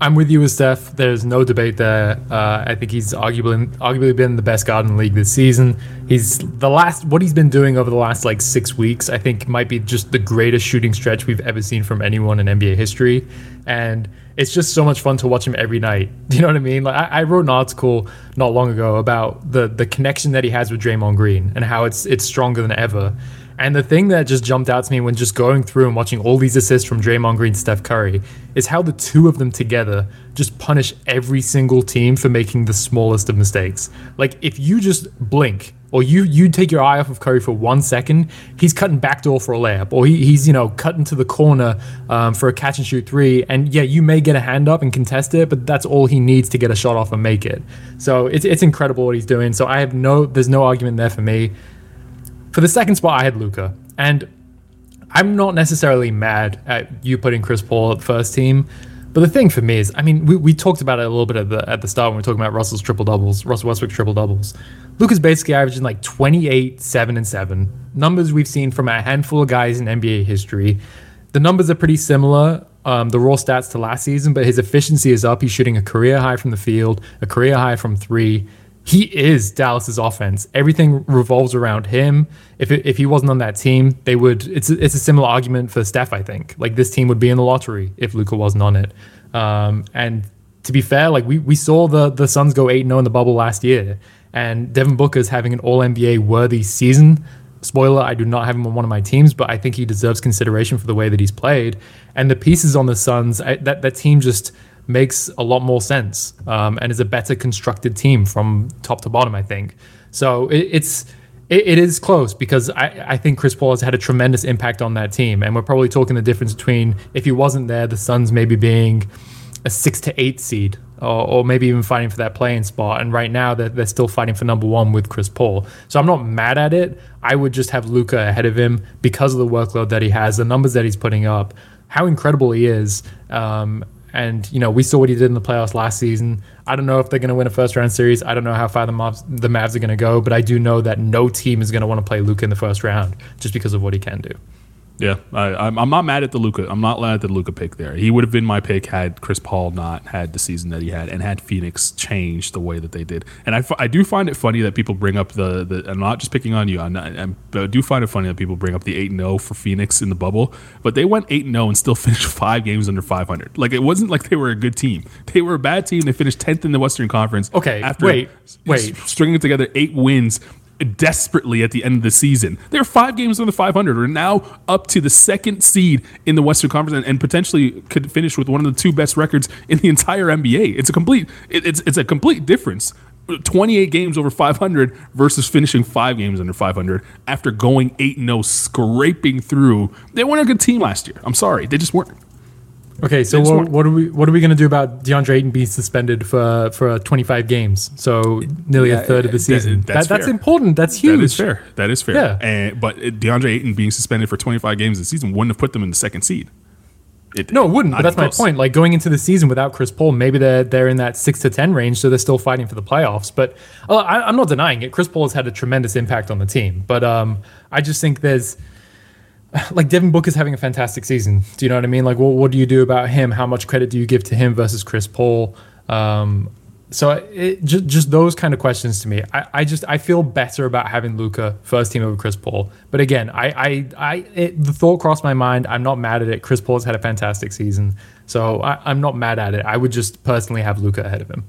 I'm with you with Steph. There's no debate there. Uh, I think he's arguably arguably been the best guard in the league this season. He's the last what he's been doing over the last like six weeks. I think might be just the greatest shooting stretch we've ever seen from anyone in NBA history, and it's just so much fun to watch him every night. You know what I mean? Like I, I wrote an article not long ago about the the connection that he has with Draymond Green and how it's it's stronger than ever. And the thing that just jumped out to me when just going through and watching all these assists from Draymond Green, Steph Curry, is how the two of them together just punish every single team for making the smallest of mistakes. Like if you just blink or you you take your eye off of Curry for one second, he's cutting backdoor for a layup, or he, he's you know cutting to the corner um, for a catch and shoot three, and yeah, you may get a hand up and contest it, but that's all he needs to get a shot off and make it. So it's it's incredible what he's doing. So I have no there's no argument there for me. For the second spot, I had Luka, and I'm not necessarily mad at you putting Chris Paul at first team. But the thing for me is, I mean, we, we talked about it a little bit at the at the start when we were talking about Russell's triple doubles, Russell Westbrook triple doubles. Luka's basically averaging like 28, 7, and 7. Numbers we've seen from a handful of guys in NBA history. The numbers are pretty similar, um, the raw stats to last season, but his efficiency is up. He's shooting a career high from the field, a career high from three. He is Dallas's offense. Everything revolves around him. If, it, if he wasn't on that team, they would. It's a, it's a similar argument for Steph. I think like this team would be in the lottery if Luka wasn't on it. Um, and to be fair, like we, we saw the the Suns go eight 0 in the bubble last year, and Devin Booker's having an All NBA worthy season. Spoiler: I do not have him on one of my teams, but I think he deserves consideration for the way that he's played. And the pieces on the Suns, I, that that team just makes a lot more sense um, and is a better constructed team from top to bottom. I think so. It, it's it, it is close because I, I think Chris Paul has had a tremendous impact on that team, and we're probably talking the difference between if he wasn't there, the Suns maybe being a six to eight seed or, or, maybe even fighting for that play-in spot. And right now they're, they're still fighting for number one with Chris Paul. So I'm not mad at it. I would just have Luka ahead of him because of the workload that he has, the numbers that he's putting up, how incredible he is. Um, and you know we saw what he did in the playoffs last season. I don't know if they're going to win a first round series. I don't know how far the Mavs, the Mavs are going to go, but I do know that no team is going to want to play Luka in the first round just because of what he can do. Yeah, I, am not mad at the Luka. I'm not mad at the Luka pick there. He would have been my pick had Chris Paul not had the season that he had, and had Phoenix changed the way that they did. And I, I do find it funny that people bring up the, the I'm not just picking on you. I'm not, I'm, but I do find it funny that people bring up the eight and zero oh for Phoenix in the bubble, but they went eight and zero and still finished five games under 500. Like it wasn't like they were a good team. They were a bad team. They finished tenth in the Western Conference. Okay, after wait, wait, stringing together eight wins desperately at the end of the season. They're five games under 500. Are now up to the second seed in the Western Conference and, and, potentially could finish with one of the two best records in the entire NBA. It's a complete it, it's it's a complete difference. 28 games over 500 versus finishing five games under 500 after going 8 0, scraping through. They weren't a good team last year. I'm sorry. They just weren't. Okay, so what, what, are we what are we going to do about DeAndre Ayton being suspended for for 25 games? So nearly yeah, a third of the season. That, that's, that, that's important. That's huge. That is fair. That is fair. Yeah. And, but DeAndre Ayton being suspended for 25 games this season wouldn't have put them in the second seed. It, no, it wouldn't. But that's my point. Like going into the season without Chris Paul, maybe they're they're in that six to ten range, so they're still fighting for the playoffs. But uh, I, am not denying it. Chris Paul has had a tremendous impact on the team, but um, I just think there's like Devin Booker is having a fantastic season. Do you know what I mean? Like, what, what do you do about him? How much credit do you give to him versus Chris Paul? Um, so it, just just those kind of questions to me. I, I just I feel better about having Luka first team over Chris Paul. But again, I I, I it, the thought crossed my mind. I'm not mad at it. Chris Paul's had a fantastic season, so I, I'm not mad at it. I would just personally have Luka ahead of him.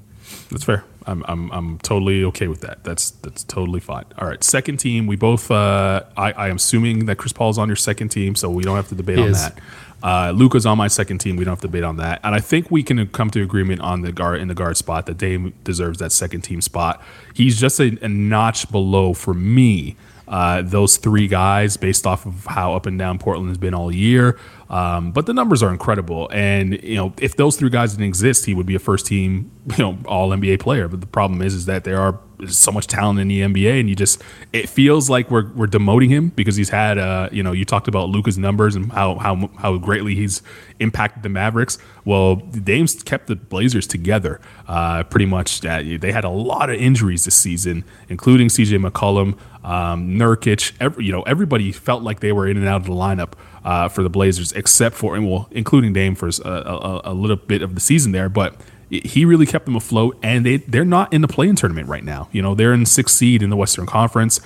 That's fair. I'm, I'm, I'm totally okay with that. That's that's totally fine. All right, second team. We both. Uh, I, I am assuming that Chris Paul is on your second team, so we don't have to debate he on is. that. Uh, Luka's on my second team. We don't have to debate on that. And I think we can come to agreement on the guard in the guard spot that Dame deserves that second team spot. He's just a, a notch below for me. Uh, those three guys, based off of how up and down Portland has been all year, um, but the numbers are incredible. And you know, if those three guys didn't exist, he would be a first team, you know, All NBA player. But the problem is, is that there are so much talent in the NBA, and you just it feels like we're we're demoting him because he's had, uh, you know, you talked about Luka's numbers and how how how greatly he's impacted the Mavericks. Well, Dame's kept the Blazers together uh, pretty much. They had a lot of injuries this season, including CJ McCollum, um, Nurkic. Every, you know, everybody felt like they were in and out of the lineup uh, for the Blazers, except for and well, including Dame for a, a, a, little bit of the season there, but. He really kept them afloat, and they they're not in the play-in tournament right now. You know they're in sixth seed in the Western Conference.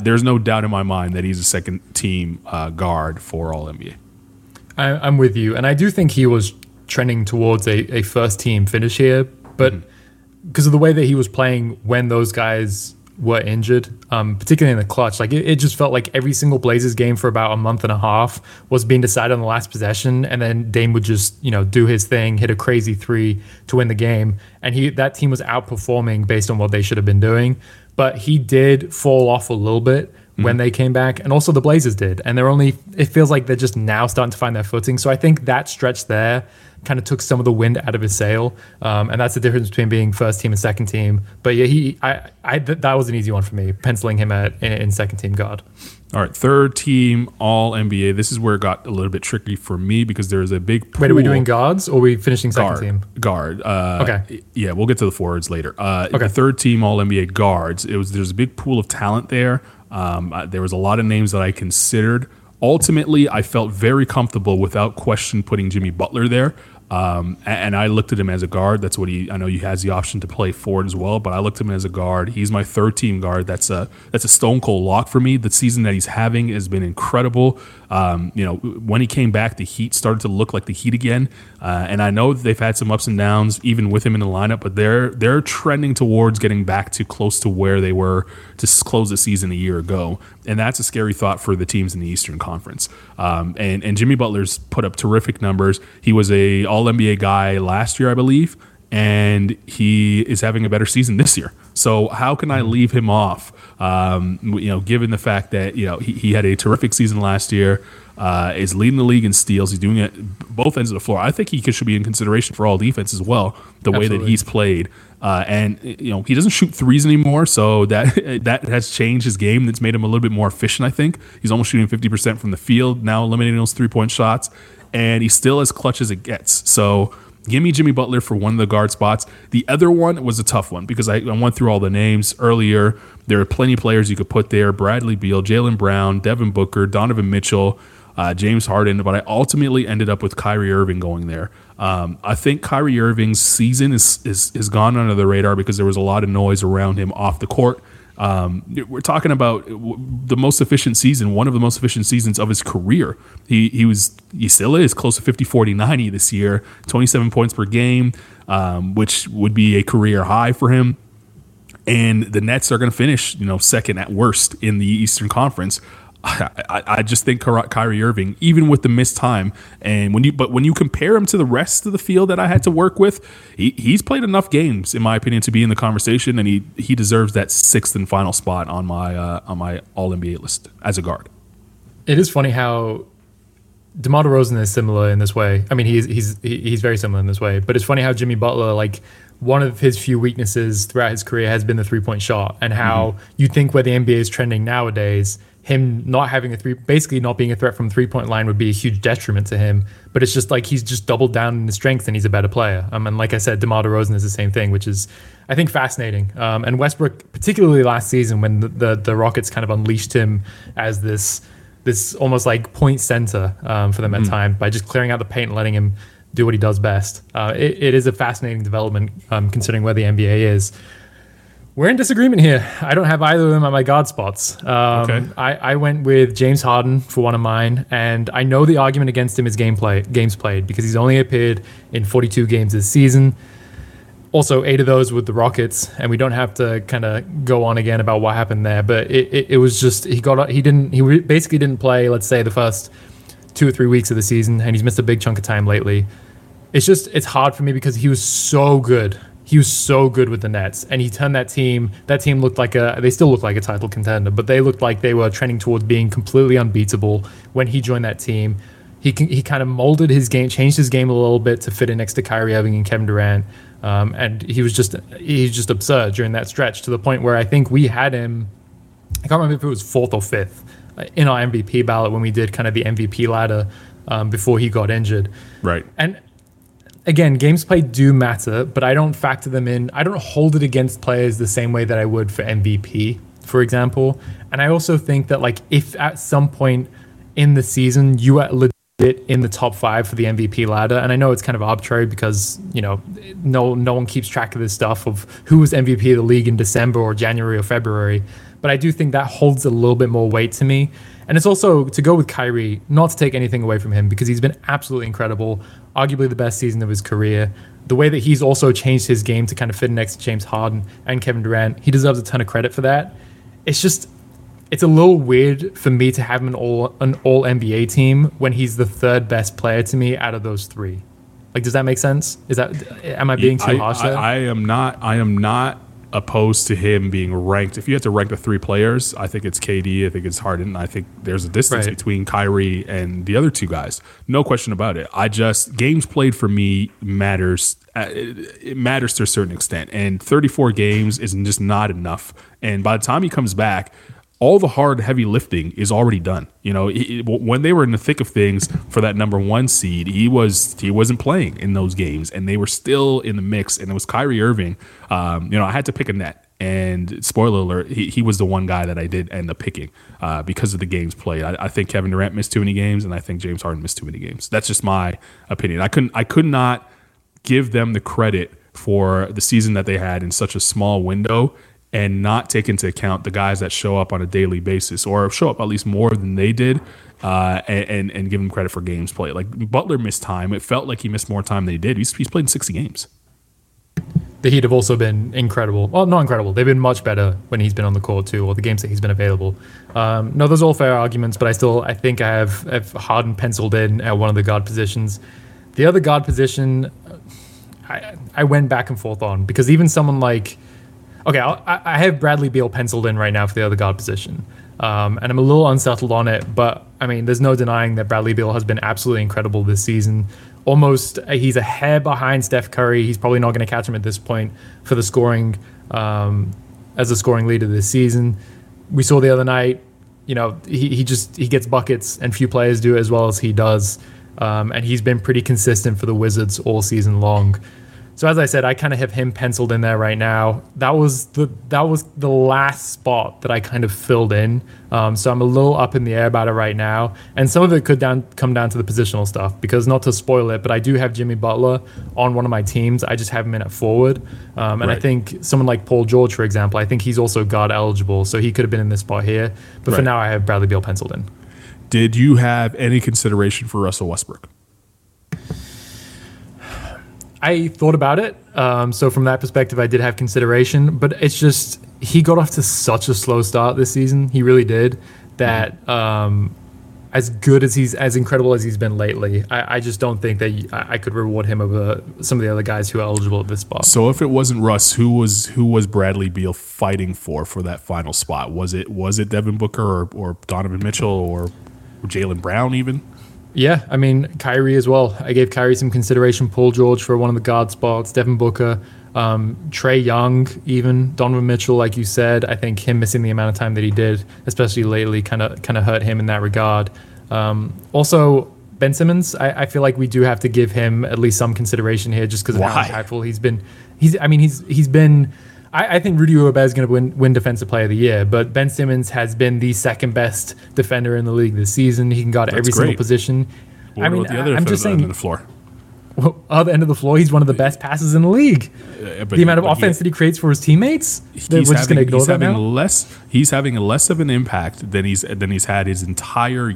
there's no doubt in my mind that he's a second team uh, guard for All NBA. I, am with you, and I do think he was trending towards a, a first team finish here, but because mm-hmm. of the way that he was playing when those guys were injured, um, particularly in the clutch. Like it, it, just felt like every single Blazers game for about a month and a half was being decided on the last possession, and then Dame would just you know do his thing, hit a crazy three to win the game, and he that team was outperforming based on what they should have been doing. But he did fall off a little bit when they came back, and also the Blazers did, and they're only. It feels like they're just now starting to find their footing. So I think that stretch there kind of took some of the wind out of his sail, um, and that's the difference between being first team and second team. But yeah, he, I, I th- that was an easy one for me, penciling him at in, in second team guard. All right, third team All NBA. This is where it got a little bit tricky for me because there is a big. Wait, are we doing guards or are we finishing second guard, team? Guard. Uh, Okay. Yeah, we'll get to the forwards later. Uh, Okay. The third team All NBA guards. It was there's a big pool of talent there. Um, uh, there was a lot of names that I considered. Ultimately, I felt very comfortable without question putting Jimmy Butler there. Um, and, I looked at him as a guard. That's what he. I know he has the option to play forward as well, but I looked at him as a guard. He's my third team guard. That's a that's a stone cold lock for me. The season that he's having has been incredible. Um, you know, when he came back, the Heat started to look like the Heat again. Uh, and I know they've had some ups and downs even with him in the lineup, but they're they're trending towards getting back to close to where they were to close the season a year ago. And that's a scary thought for the teams in the Eastern Conference. Um, and and Jimmy Butler's put up terrific numbers. He was a All NBA guy last year, I believe and he is having a better season this year. So how can I leave him off? Um, you know, given the fact that you know he, he had a terrific season last year, uh, is leading the league in steals. He's doing it both ends of the floor. I think he should be in consideration for all defense as well. The way that he's played, uh, and you know he doesn't shoot threes anymore, so that that has changed his game. That's made him a little bit more efficient. I think he's almost shooting fifty percent from the field now, eliminating those three point shots, and he's still as clutch as it gets. So. Give me Jimmy Butler for one of the guard spots. The other one was a tough one because I, I went through all the names earlier. There are plenty of players you could put there Bradley Beal, Jaylen Brown, Devin Booker, Donovan Mitchell, uh, James Harden, but I ultimately ended up with Kyrie Irving going there. Um, I think Kyrie Irving's season is, is, is gone under the radar because there was a lot of noise around him off the court. Um, we're talking about the most efficient season, one of the most efficient seasons of his career. He he was he still is close to 50 40 90 this year, 27 points per game, um, which would be a career high for him. And the Nets are going to finish, you know, second at worst in the Eastern Conference. I, I, just think Ky- Kyrie Irving, even with the missed time, and when you but when you compare him to the rest of the field that I had to work with, he, he's played enough games, in my opinion, to be in the conversation, and he he deserves that sixth and final spot on my uh, on my All NBA list as a guard. It is funny how DeMar DeRozan is similar in this way. I mean, he's he's he's very similar in this way. But it's funny how Jimmy Butler, like one of his few weaknesses throughout his career, has been the three point shot, and how you think where the NBA is trending nowadays, him not having a three, basically not being a threat from three point line would be a huge detriment to him. But it's just like he's just doubled down in his strength, and he's a better player. Um, and like I said, DeMar DeRozan is the same thing, which is I think fascinating. Um, and Westbrook, particularly last season when the, the the Rockets kind of unleashed him as this this almost like point center um, for them at time by just clearing out the paint and letting him do what he does best. Uh, it, it is a fascinating development um, considering where the NBA is. We're in disagreement here. I don't have either of them at my guard spots. Um, Okay. I, I went with James Harden for one of mine, and I know the argument against him is gameplay, games played because he's only appeared in 42 games this season also eight of those with the Rockets, and we don't have to kind of go on again about what happened there. But it, it, it was just he got he didn't he basically didn't play. Let's say the first two or three weeks of the season, and he's missed a big chunk of time lately. It's just it's hard for me because he was so good. He was so good with the Nets, and he turned that team. That team looked like a. They still look like a title contender, but they looked like they were trending towards being completely unbeatable when he joined that team. He can, he kind of molded his game, changed his game a little bit to fit in next to Kyrie Irving and Kevin Durant, um, and he was just he's just absurd during that stretch to the point where I think we had him. I can't remember if it was fourth or fifth uh, in our MVP ballot when we did kind of the MVP ladder um, before he got injured. Right. And again, games played do matter, but I don't factor them in. I don't hold it against players the same way that I would for MVP, for example. And I also think that like if at some point in the season you are legit in the top five for the MVP ladder, and I know it's kind of arbitrary because you know no no one keeps track of this stuff of who was MVP of the league in December or January or February, but I do think that holds a little bit more weight to me. And it's also to go with Kyrie, not to take anything away from him because he's been absolutely incredible, arguably the best season of his career. The way that he's also changed his game to kind of fit next to James Harden and Kevin Durant, he deserves a ton of credit for that. It's just it's a little weird for me to have him an all an all NBA team when he's the third best player to me out of those three. Like, does that make sense? Is that am I being too I, harsh I, there? I am not. I am not opposed to him being ranked. If you had to rank the three players, I think it's KD. I think it's Harden. And I think there's a distance Right. between Kyrie and the other two guys. No question about it. I just games played for me matters. uh, It, it matters to a certain extent, and 34 games is just not enough. And by the time he comes back. All the hard, heavy lifting is already done. You know, he- when they were in the thick of things for that number one seed, he was he wasn't playing in those games, and they were still in the mix. And it was Kyrie Irving. Um, you know, I had to pick a net, and spoiler alert, he, he was the one guy that I did end up picking uh, because of the games played. I, I think Kevin Durant missed too many games, and I think James Harden missed too many games. That's just my opinion. I couldn't, I could not give them the credit for the season that they had in such a small window and not take into account the guys that show up on a daily basis or show up at least more than they did uh, and, and give them credit for games played. Like Butler missed time. It felt like he missed more time than he did. He's, he's played in 60 games. the Heat have also been incredible. Well, not incredible. They've been much better when he's been on the court too, or the games that he's been available. Um, no, those are all fair arguments, but I still I think I have, have Harden penciled in at one of the guard positions. The other guard position, I I went back and forth on because even someone like okay, I'll, I have Bradley Beal penciled in right now for the other guard position. Um, and I'm a little unsettled on it, but I mean, there's no denying that Bradley Beal has been absolutely incredible this season. Almost, uh, he's a hair behind Steph Curry. He's probably not going to catch him at this point for the scoring um, as a scoring leader this season. We saw the other night, you know, he, he just he gets buckets, and few players do as well as he does. Um, and he's been pretty consistent for the Wizards all season long. So as I said, I kind of have him penciled in there right now. That was the that was the last spot that I kind of filled in. Um, so I'm a little up in the air about it right now, and some of it could down come down to the positional stuff because not to spoil it, but I do have Jimmy Butler on one of my teams. I just have him in at forward, um, and I think someone like Paul George, for example, I think he's also guard eligible, so he could have been in this spot here. But for now, I have Bradley Beal penciled in. Did you have any consideration for Russell Westbrook? I thought about it. Um, so from that perspective, I did have consideration, but it's just he got off to such a slow start this season. He really did. That um, as good as he's as incredible as he's been lately, I, I just don't think that I I could reward him over some of the other guys who are eligible at this spot. So if it wasn't Russ, who was who was Bradley Beal fighting for for that final spot? Was it was it Devin Booker or, or Donovan Mitchell or Jaylen Brown even? Yeah, I mean Kyrie as well. I gave Kyrie some consideration. Paul George for one of the guard spots. Devin Booker, um, Trae Young, even Donovan Mitchell, like you said. I think him missing the amount of time that he did, especially lately, kind of kind of hurt him in that regard. Um, also, Ben Simmons. I, I feel like we do have to give him at least some consideration here, just because of Why? how impactful he's been. He's. I mean, he's he's been. I, I think Rudy Gobert is going to win, win Defensive Player of the Year, but Ben Simmons has been the second best defender in the league this season. He can guard every single position. What I mean, the other I'm just saying, the floor. other end of the floor, he's one of the best passes in the league. Uh, The amount of but he- offense that he creates for his teammates, he's we're just having, going to ignore that having now. less he's having less of an impact than he's than he's had his entire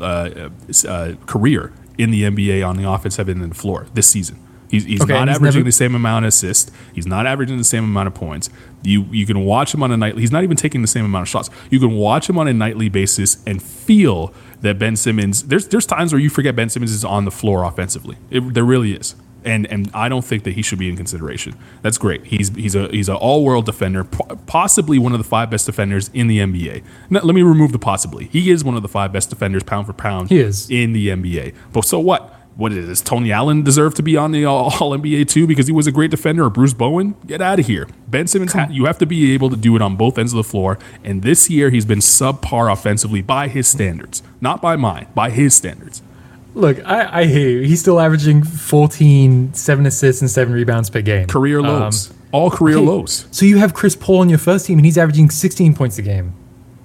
uh, uh, career in the NBA on the offensive end of the floor this season. He's, he's Okay, not he's averaging never- the same amount of assists. He's not averaging the same amount of points. You you can watch him on a nightly. He's not even taking the same amount of shots. You can watch him on a nightly basis and feel that Ben Simmons. There's there's times where you forget Ben Simmons is on the floor offensively. It, there really is. And, and I don't think that he should be in consideration. That's great. He's he's a he's an all world defender, possibly one of the five best defenders in the NBA. Now, let me remove the possibly. He is one of the five best defenders, pound for pound, He is. in the NBA. But so what? What is this? Tony Allen deserve to be on the All NBA too because he was a great defender, or Bruce Bowen? Get out of here. Ben Simmons, ha- you have to be able to do it on both ends of the floor. And this year, he's been subpar offensively by his standards, not by mine, by his standards. Look, I, I hear you. He's still averaging 14, 7 assists, and 7 rebounds per game. Career Um, lows, all career okay, lows. So you have Chris Paul on your first team, and he's averaging 16 points a game.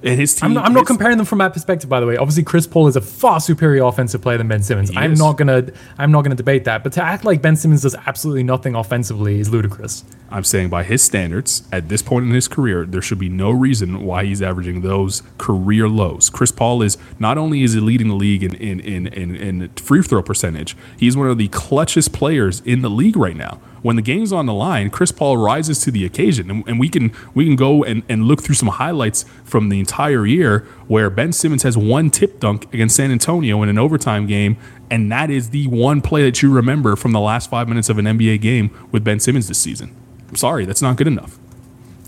And his team, I'm not, I'm not comparing them from that perspective, by the way. Obviously, Chris Paul is a far superior offensive player than Ben Simmons. I'm is. not gonna I'm not gonna debate that. But to act like Ben Simmons does absolutely nothing offensively is ludicrous. I'm saying by his standards, at this point in his career, there should be no reason why he's averaging those career lows. Chris Paul is not only is he leading the league in in, in, in, in free throw percentage, he's one of the clutchest players in the league right now. When the game's on the line, Chris Paul rises to the occasion, and, and we can we can go and, and look through some highlights from the entire year where Ben Simmons has one tip dunk against San Antonio in an overtime game, and that is the one play that you remember from the last five minutes of an NBA game with Ben Simmons this season. I'm sorry, that's not good enough.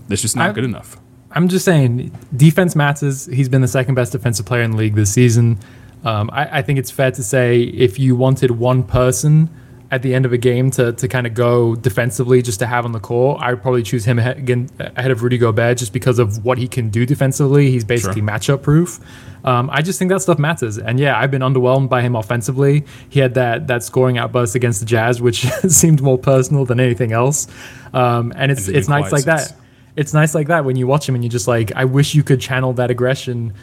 That's just not I, good enough. I'm just saying, defense matters. He's been the second best defensive player in the league this season. Um, I, I, think it's fair to say if you wanted one person at the end of a game to, to kind of go defensively just to have on the court, I would probably choose him ahead, again, ahead of Rudy Gobert just because of what he can do defensively. He's basically sure. matchup proof. Um, I just think that stuff matters. And yeah, I've been underwhelmed by him offensively. He had that that scoring outburst against the Jazz, which seemed more personal than anything else. Um, and it's it's nights like sense. that. It's nice like that when you watch him and you're just like, I wish you could channel that aggression.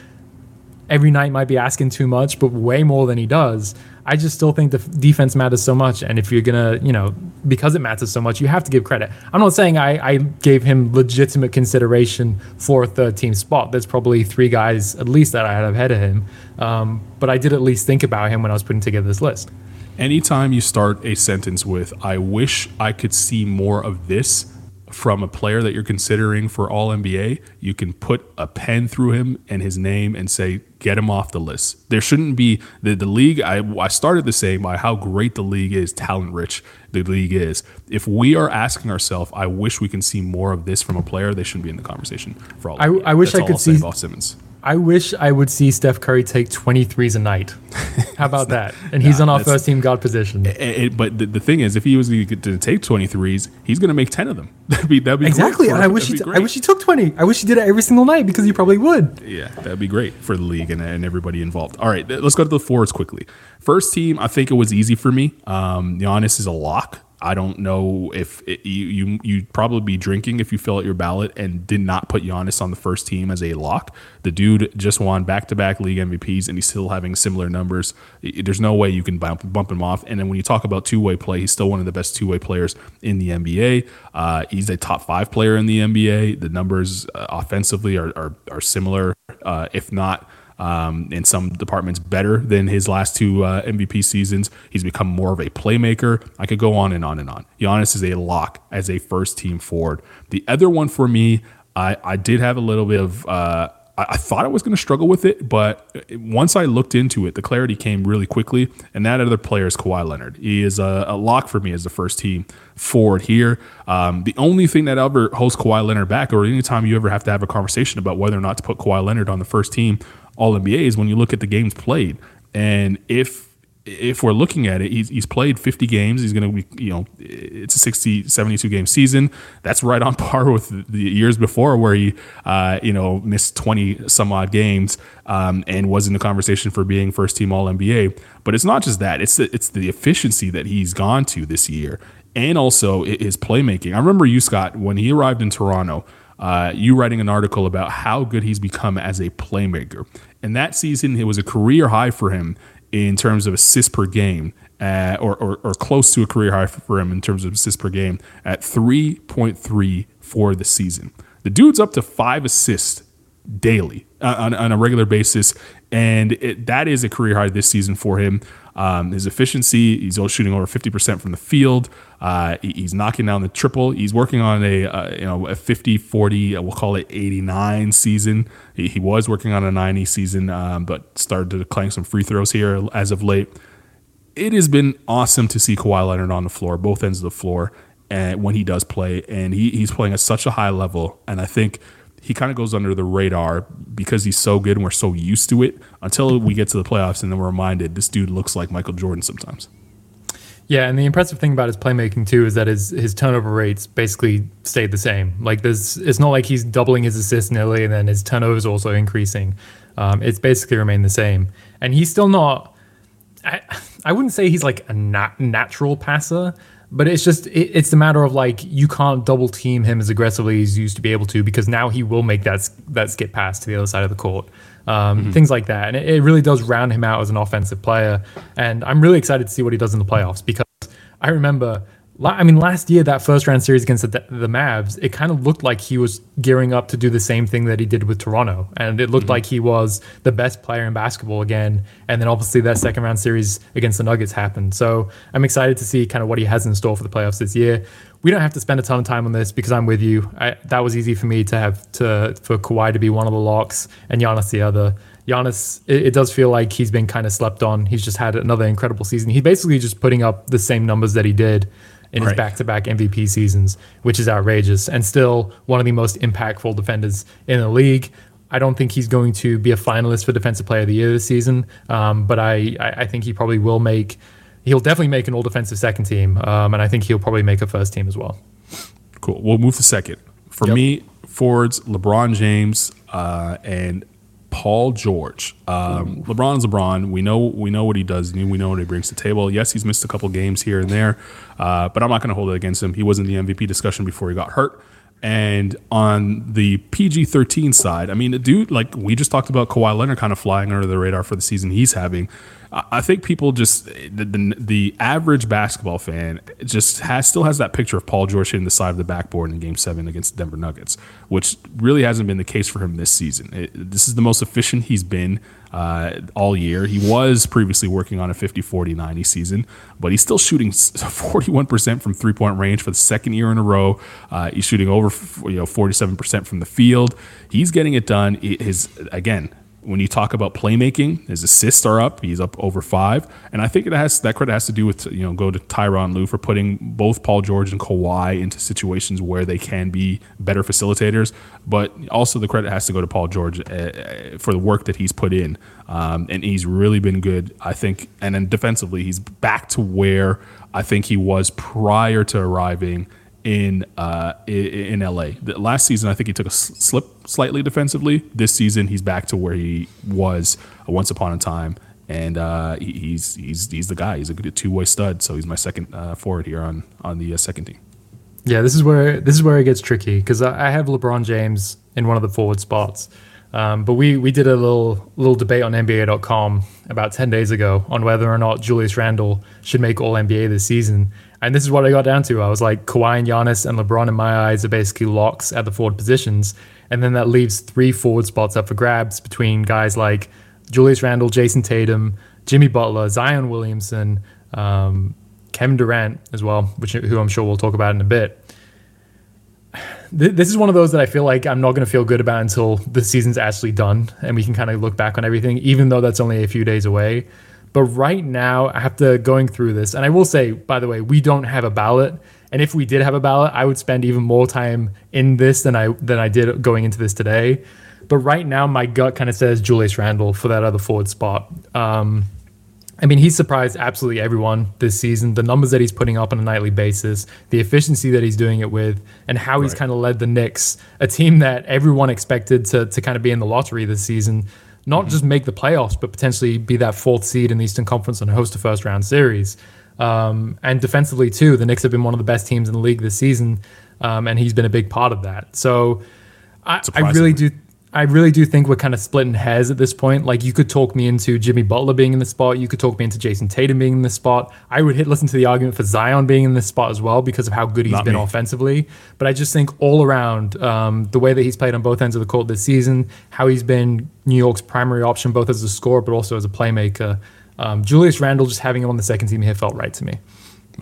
Every night might be asking too much, but way more than he does. I just still think the defense matters so much, and if you're gonna, you know, because it matters so much, you have to give credit. I'm not saying I, I gave him legitimate consideration for a third team spot. There's probably three guys at least that I had ahead of him, um, but I did at least think about him when I was putting together this list. Anytime you start a sentence with "I wish I could see more of this," from a player that you're considering for All NBA, you can put a pen through him and his name and say, get him off the list. There shouldn't be the, the league. I, I started to say by how great the league is, talent rich the league is. If we are asking ourselves, I wish we can see more of this from a player, they shouldn't be in the conversation for all. I, I wish That's I could see Simmons. I wish I would see Steph Curry take 23s a night. How about that? And he's nah, on our first team guard position. It, it, but the, the, thing is, if he was to take 23s, he's going to make 10 of them. That'd be that'd be exactly. And I wish he t- I wish he took 20. I wish he did it every single night because he probably would. Yeah, that'd be great for the league and, and everybody involved. All right, let's go to the fours quickly. First team, I think it was easy for me. Um, Giannis is a lock. I don't know if it, you, you you'd probably be drinking if you fill out your ballot and did not put Giannis on the first team as a lock. The dude just won back to back league MVPs and he's still having similar numbers. There's no way you can bump, bump him off. And then when you talk about two way play, he's still one of the best two way players in the NBA. Uh, he's a top five player in the NBA. The numbers uh, offensively are, are, are similar, uh, if not um, in some departments better than his last two uh, MVP seasons. He's become more of a playmaker. I could go on and on and on. Giannis is a lock as a first team forward. The other one for me, I, I did have a little bit of. Uh, I, thought I was going to struggle with it, but once I looked into it, the clarity came really quickly. And that other player is Kawhi Leonard. He is a, a lock for me as the first team forward here. Um, the only thing that ever holds Kawhi Leonard back, or anytime you ever have to have a conversation about whether or not to put Kawhi Leonard on the first team all NBAs when you look at the games played. And if if we're looking at it, he's, he's played 50 games. He's going to be, you know, it's a 60, 72 game season. That's right on par with the years before where he, uh, you know, missed 20 some odd games um, and was in the conversation for being first team All NBA. But it's not just that, it's the, it's the efficiency that he's gone to this year and also his playmaking. I remember you, Scott, when he arrived in Toronto uh, you writing an article about how good he's become as a playmaker. And that season, it was a career high for him in terms of assists per game, uh, or, or, or, close to a career high for him in terms of assists per game at 3.3 for the season. The dude's up to five assists daily uh, on, on, a regular basis, and it, that is a career high this season for him. Um, his efficiency, he's shooting over 50% from the field. Uh, he's knocking down the triple. He's working on a uh, you know a 50 40, uh, we'll call it 89 season. He, he was working on a 90 season, um, but started to clank some free throws here as of late. It has been awesome to see Kawhi Leonard on the floor, both ends of the floor, and when he does play, and he, he's playing at such a high level. And I think he kind of goes under the radar because he's so good and we're so used to it until we get to the playoffs and then we're reminded this dude looks like Michael Jordan sometimes. Yeah, and the impressive thing about his playmaking too is that his his turnover rates basically stayed the same. Like there's, it's not like he's doubling his assists nearly, and then his turnovers also increasing. Um, it's basically remained the same, and he's still not. I, I wouldn't say he's like a nat- natural passer, but it's just it, it's a matter of like you can't double team him as aggressively as you used to be able to because now he will make that that skip pass to the other side of the court, um, mm-hmm. things like that, and it, it, really does round him out as an offensive player. And I'm really excited to see what he does in the playoffs because I remember I mean, last year that first round series against the, the Mavs, it kind of looked like he was gearing up to do the same thing that he did with Toronto, and it looked mm-hmm. like he was the best player in basketball again. And then obviously that second round series against the Nuggets happened. So I'm excited to see kind of what he has in store for the playoffs this year. We don't have to spend a ton of time on this because I'm with you. I, that was easy for me to have to for Kawhi to be one of the locks and Giannis the other. Giannis, it, it, does feel like he's been kind of slept on. He's just had another incredible season. He's basically just putting up the same numbers that he did in right. his back-to-back MVP seasons, which is outrageous, and still one of the most impactful defenders in the league. I don't think he's going to be a finalist for Defensive Player of the Year this season, um, but I, I think he probably will make. He'll definitely make an All Defensive second team, um, and I think he'll probably make a first team as well. Cool. We'll move to second. For yep. me, forwards LeBron James uh, and Paul George. Um, LeBron's LeBron. We know we know what he does. We know what he brings to the table. Yes, he's missed a couple games here and there, uh, but I'm not going to hold it against him. He was in the MVP discussion before he got hurt. And on the PG 13 side, I mean, dude, like we just talked about Kawhi Leonard kind of flying under the radar for the season he's having. I think people just the, the, the, average basketball fan just has still has that picture of Paul George hitting the side of the backboard in Game Seven against the Denver Nuggets, which really hasn't been the case for him this season. It, this is the most efficient he's been uh, all year. He was previously working on a 50 40 90 season, but he's still shooting 41% from three point range for the second year in a row. Uh, he's shooting over you know 47% from the field. He's getting it done. His again when you talk about playmaking, his assists are up. He's up over five, and I think it has that credit has to do with you know go to Tyronn Lue for putting both Paul George and Kawhi into situations where they can be better facilitators, but also the credit has to go to Paul George uh, for the work that he's put in, um, and he's really been good. I think, and then defensively, he's back to where I think he was prior to arriving in uh, in LA. The last season, I think he took a slip slightly defensively. This season, he's back to where he was once upon a time, and uh, he's he's he's the guy. He's a two way stud. So he's my second uh, forward here on on the uh, second team. Yeah, this is where this is where it gets tricky because I have LeBron James in one of the forward spots. Um, but we we did a little little debate on NBA.com about ten days ago on whether or not Julius Randle should make All NBA this season, and this is what I got down to. I was like, Kawhi and Giannis and LeBron in my eyes are basically locks at the forward positions. And then that leaves three forward spots up for grabs between guys like Julius Randle, Jayson Tatum, Jimmy Butler, Zion Williamson, um, Kevin Durant as well, which who I'm sure we'll talk about in a bit. This is one of those that I feel like I'm not going to feel good about until the season's actually done and we can kind of look back on everything, even though that's only a few days away. But right now, after going through this, and I will say, by the way, we don't have a ballot. And if we did have a ballot, I would spend even more time in this than I than I did going into this today. But right now, my gut kind of says Julius Randle for that other forward spot. Um, I mean, he's surprised absolutely everyone this season. The numbers that he's putting up on a nightly basis, the efficiency that he's doing it with, and how he's kind of led the Knicks, a team that everyone expected to, to kind of be in the lottery this season, not mm-hmm. just make the playoffs, but potentially be that fourth seed in the Eastern Conference and host a first round series. Um, and defensively, too, the Knicks have been one of the best teams in the league this season, um, and he's been a big part of that. So I, I really do. I really do think we're kind of splitting hairs at this point. Like you could talk me into Jimmy Butler being in the spot, you could talk me into Jayson Tatum being in the spot. I would hit listen to the argument for Zion being in this spot as well because of how good he's Not been me. offensively. But I just think all around um, the way that he's played on both ends of the court this season, how he's been New York's primary option both as a scorer but also as a playmaker. Um, Julius Randle just having him on the second team here felt right to me.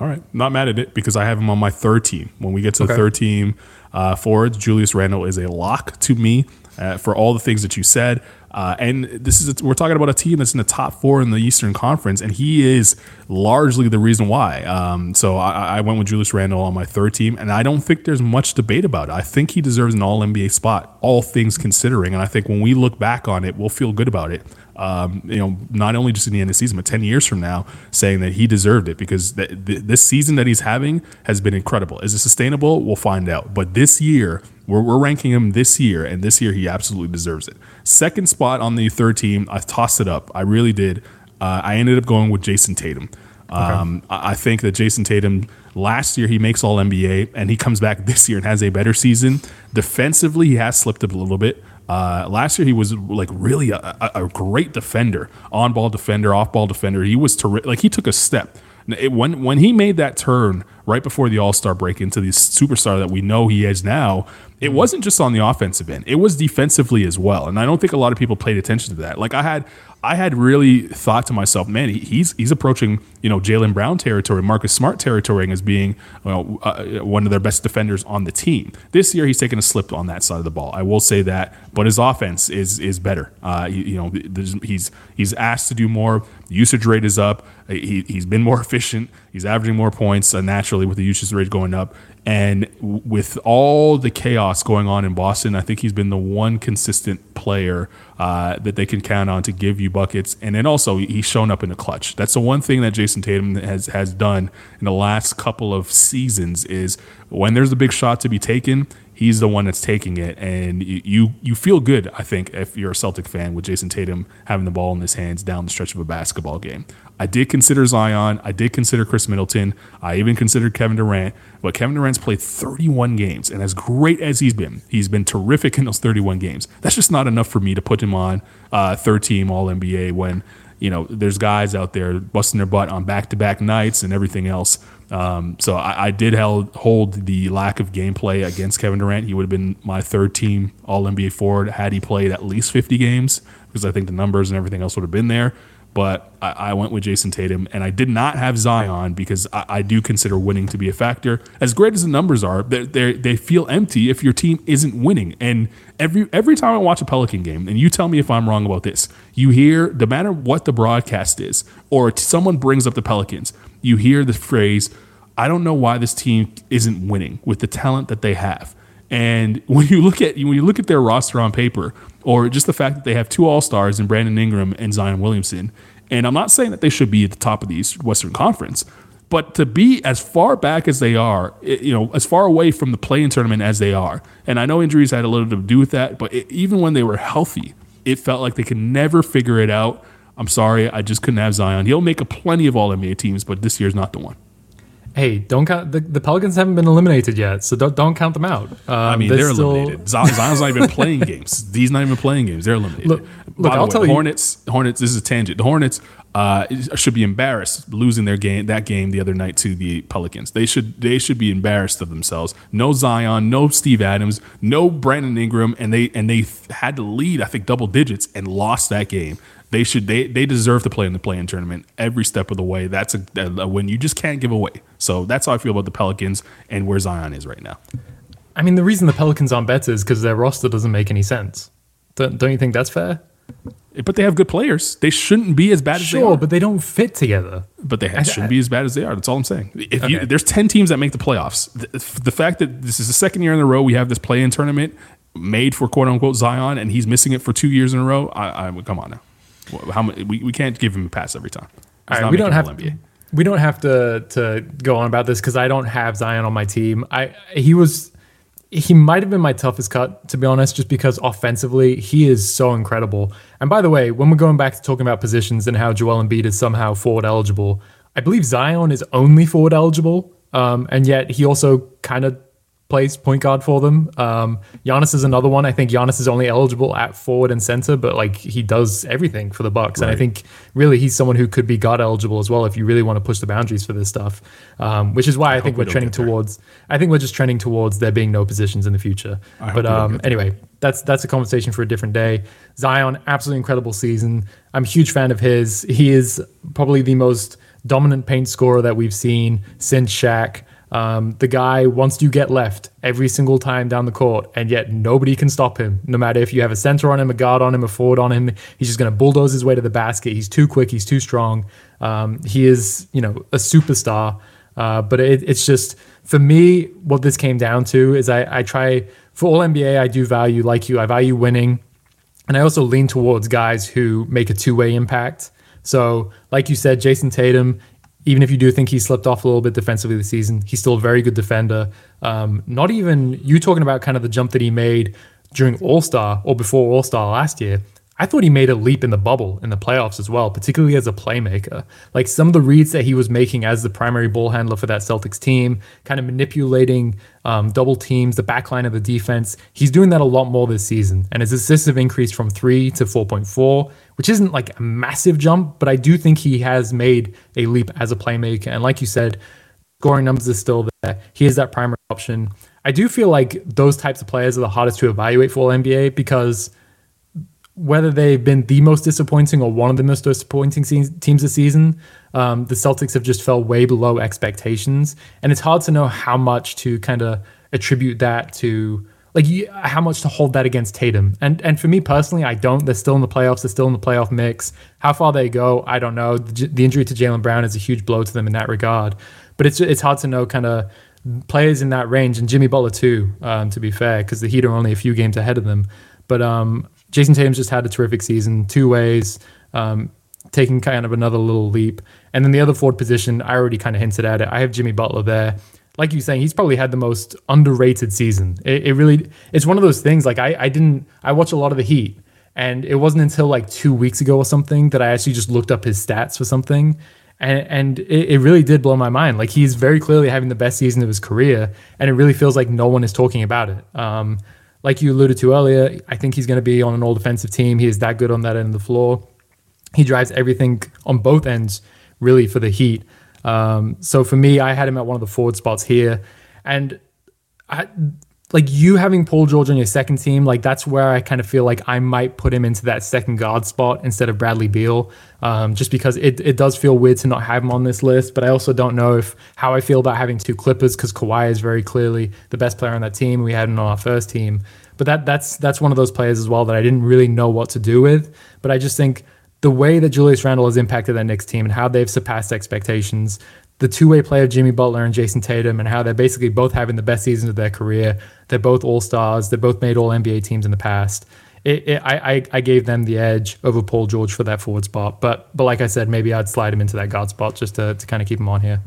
All right, not mad at it because I have him on my third team. When we get to okay. the third team uh, forwards, Julius Randle is a lock to me uh, for all the things that you said. Uh, and this is we're talking about a team that's in the top four in the Eastern Conference, and he is largely the reason why. Um, so I, I, went with Julius Randle on my third team, and I don't think there's much debate about it. I think he deserves an All NBA spot, all things considering. And I think when we look back on it, we'll feel good about it um, you know, not only just in the end of the season, but 10 years from now, saying that he deserved it because th- th- this season that he's having has been incredible. Is it sustainable? We'll find out. But this year, we're, we're ranking him this year, and this year he absolutely deserves it. Second spot on the third team, I tossed it up. I really did. Uh, I ended up going with Jayson Tatum. Um, okay. I think that Jayson Tatum last year he makes All NBA, and he comes back this year and has a better season. Defensively, he has slipped a little bit. Uh, last year he was like really a, a, great defender, on ball defender, off ball defender. He was terrific. Like he took a step. It, when when he made that turn right before the All Star break into the superstar that we know he is now, it wasn't just on the offensive end; it was defensively as well. And I don't think a lot of people paid attention to that. Like I had, I had really thought to myself, man, he, he's he's approaching you know Jaylen Brown territory, Marcus Smart territory as being well, uh, one of their best defenders on the team. This year, he's taken a slip on that side of the ball. I will say that, but his offense is is better. Uh, you, you know, he's he's asked to do more. Usage rate is up. He, he's been more efficient. He's averaging more points uh, naturally with the usage rate going up. And with all the chaos going on in Boston, I think he's been the one consistent player uh, that they can count on to give you buckets. And then also, he's shown up in the clutch. That's the one thing that Jayson Tatum has has done in the last couple of seasons is when there's a big shot to be taken, he's the one that's taking it, and you, you you feel good. I think if you're a Celtic fan with Jayson Tatum having the ball in his hands down the stretch of a basketball game. I did consider Zion. I did consider Khris Middleton. I even considered Kevin Durant. But Kevin Durant's played 31 games, and as great as he's been, he's been terrific in those 31 games. That's just not enough for me to put him on uh, third team All NBA when you know there's guys out there busting their butt on back to back nights and everything else. Um, so I, I did held, hold the lack of gameplay against Kevin Durant. He would have been my third team All NBA forward had he played at least 50 games because I think the numbers and everything else would have been there. But I, I went with Jayson Tatum, and I did not have Zion because I, I, do consider winning to be a factor. As great as the numbers are, they they feel empty if your team isn't winning. And every every time I watch a Pelican game, and you tell me if I'm wrong about this, you hear no matter what the broadcast is, or someone brings up the Pelicans, you hear the phrase, I don't know why this team isn't winning with the talent that they have. And when you look at when you look at their roster on paper, or just the fact that they have two All Stars in Brandon Ingram and Zion Williamson, and I'm not saying that they should be at the top of the East Western Conference, but to be as far back as they are, you know, as far away from the play-in tournament as they are, and I know injuries had a little to do with that, but it, even when they were healthy, it felt like they could never figure it out. I'm sorry, I just couldn't have Zion. He'll make a plenty of All NBA teams, but this year's not the one. Hey, don't count the, the Pelicans haven't been eliminated yet, so don't, don't count them out. Um, I mean, they're, still... eliminated. Zion's not even playing games. He's not even playing games. They're eliminated. Look, look I'll way, tell Hornets, you. Hornets. This is a tangent. The Hornets uh, should be embarrassed losing their game that game the other night to the Pelicans. They should they should be embarrassed of themselves. No Zion, no Steve Adams, no Brandon Ingram, and they and they had to lead I think double digits and lost that game. They should they they deserve to play in the play-in tournament every step of the way. That's a, a win you just can't give away. So that's how I feel about the Pelicans and where Zion is right now. I mean, the reason the Pelicans aren't better is because their roster doesn't make any sense. Don't, don't you think that's fair? Eh, but they have good players. They shouldn't be as bad as sure, they are. but they don't fit together. But they have, shouldn't be as bad as they are. That's all I'm saying. If okay. you, there's 10 teams that make the playoffs. The, the, fact that this is the second year in a row we have this play-in tournament made for quote unquote Zion, and he's missing it for two years in a row. I, I come on now. How much, we, we can't give him a pass every time. All right, we don't have NBA. we don't have to to go on about this because I don't have Zion on my team. I he was he might have been my toughest cut to be honest, just because offensively he is so incredible. And by the way, when we're going back to talking about positions and how Joel Embiid is somehow forward eligible, I believe Zion is only forward eligible, um, and yet he also kind of plays point guard for them. Um, Giannis is another one. I think Giannis is only eligible at forward and center, but like he does everything for the Bucks. Right. And I think really he's someone who could be guard eligible as well if you really want to push the boundaries for this stuff. Um, which is why I, I think we're we trending towards. I think we're just trending towards there being no positions in the future. I but um, anyway, that's that's a conversation for a different day. Zion, absolutely incredible season. I'm a huge fan of his. He is probably the most dominant paint scorer that we've seen since Shaq. Um, the guy wants to get left every single time down the court, and yet nobody can stop him. No matter if you have a center on him, a guard on him, a forward on him, he's just going to bulldoze his way to the basket. He's too quick. He's too strong. Um, he is, you know, a superstar. Uh, but it, it's just for me, what this came down to is I, I try for all NBA. I do value like you. I value winning, and I also lean towards guys who make a two way impact. So, like you said, Jayson Tatum even if you do think he slipped off a little bit defensively this season, he's still a very good defender. Um, not even you talking about kind of the jump that he made during All Star or before All Star last year. I thought he made a leap in the bubble in the playoffs as well, particularly as a playmaker. Like some of the reads that he was making as the primary ball handler for that Celtics team, kind of manipulating um, double teams, the backline of the defense. He's doing that a lot more this season. And his assists have increased from three to 4.4, which isn't like a massive jump, but I do think he has made a leap as a playmaker. And like you said, scoring numbers are still there. He is that primary option. I do feel like those types of players are the hardest to evaluate for NBA because whether they've been the most disappointing or one of the most disappointing teams this season, um, the Celtics have just fell way below expectations, and it's hard to know how much to kind of attribute that to like how much to hold that against Tatum. And and for me personally, I don't. They're still in the playoffs. They're still in the playoff mix. How far they go, I don't know. The, the injury to Jaylen Brown is a huge blow to them in that regard. But it's it's hard to know kind of players in that range, and Jimmy Butler too. Um, to be fair, because the Heat are only a few games ahead of them. But um, Jayson Tatum's just had a terrific season, two ways, um, taking kind of another little leap. And then the other forward position, I already kind of hinted at it. I have Jimmy Butler there like you saying, he's probably had the most underrated season. It, it really, it's one of those things. Like I, I didn't, I watch a lot of the Heat, and it wasn't until like two weeks ago or something that I actually just looked up his stats for something, and and it, it really did blow my mind. Like he's very clearly having the best season of his career, and it really feels like no one is talking about it. Um, like you alluded to earlier, I think he's going to be on an all defensive team. He is that good on that end of the floor. He drives everything on both ends, really, for the Heat. Um, so for me, I had him at one of the forward spots here, and I like you having Paul George on your second team. Like that's where I kind of feel like I might put him into that second guard spot instead of Bradley Beal, um, just because it it does feel weird to not have him on this list. But I also don't know if how I feel about having two Clippers because Kawhi is very clearly the best player on that team. We had him on our first team. But that that's that's one of those players as well that I didn't really know what to do with. But I just think the way that Julius Randle has impacted that Knicks team and how they've surpassed expectations, the two way play of Jimmy Butler and Jayson Tatum, and how they're basically both having the best seasons of their career. They're both all stars. They're both made all NBA teams in the past. It, it, I, I gave them the edge over Paul George for that forward spot. But but like I said, maybe I'd slide him into that guard spot just to, to kind of keep him on here.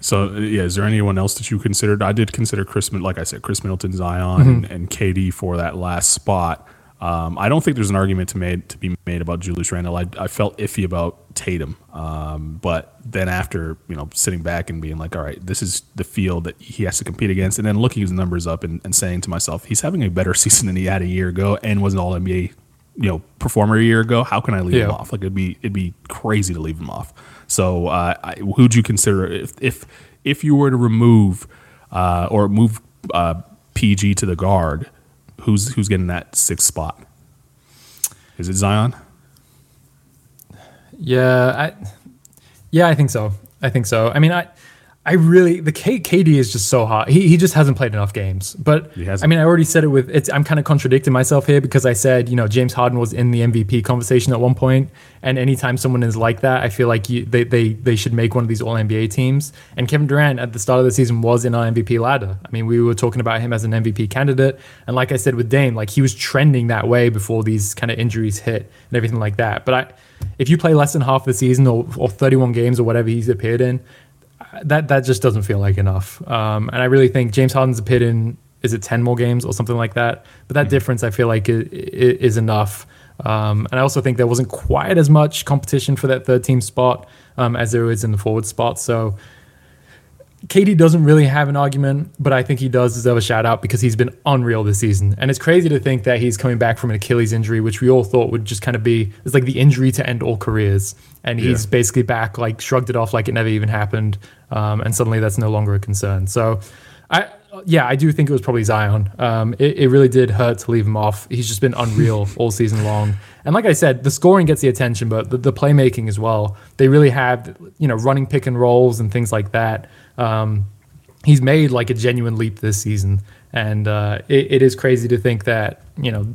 So yeah, is there anyone else that you considered? I did consider Khris, like I said, Khris Middleton, Zion, mm-hmm. and, and KD for that last spot. Um, I don't think there's an argument to made to be made about Julius Randle. I, I felt iffy about Tatum, um, but then after you know sitting back and being like, all right, this is the field that he has to compete against, and then looking his numbers up and, and saying to myself, he's having a better season than he had a year ago and was an All NBA you know performer a year ago. How can I leave yeah. him off? Like it'd be it'd be crazy to leave him off. So uh, I, who'd you consider if if if you were to remove uh, or move uh, PG to the guard? Who's who's getting that sixth spot? Is it Zion? Yeah, I yeah, I think so. I think so. I mean, I I really the K, KD is just so hot. He, he just hasn't played enough games. But I mean, I already said it with it's. I'm kind of contradicting myself here because I said you know James Harden was in the MVP conversation at one point, and anytime someone is like that, I feel like you, they they they should make one of these All NBA teams. And Kevin Durant at the start of the season was in our MVP ladder. I mean, we were talking about him as an MVP candidate, and like I said with Dame, like he was trending that way before these kind of injuries hit and everything like that. But I, if you play less than half the season or, or 31 games or whatever he's appeared in, that that just doesn't feel like enough. Um, and I really think James Harden's appeared in is it ten more games or something like that. But that mm-hmm. difference I feel like is, is enough. Um, and I also think there wasn't quite as much competition for that third team spot um, as there is in the forward spot. So KD doesn't really have an argument, but I think he does deserve a shout out because he's been unreal this season. And it's crazy to think that he's coming back from an Achilles injury, which we all thought would just kind of be it's like the injury to end all careers. And he's yeah. basically back, like shrugged it off like it never even happened. Um, and suddenly that's no longer a concern. So I yeah, I do think it was probably Zion. Um, it, it, really did hurt to leave him off. He's just been unreal all season long. And like I said, the scoring gets the attention, but the, the playmaking as well. They really have, you know, running pick and rolls and things like that. Um, he's made like a genuine leap this season, and uh, it, it is crazy to think that you know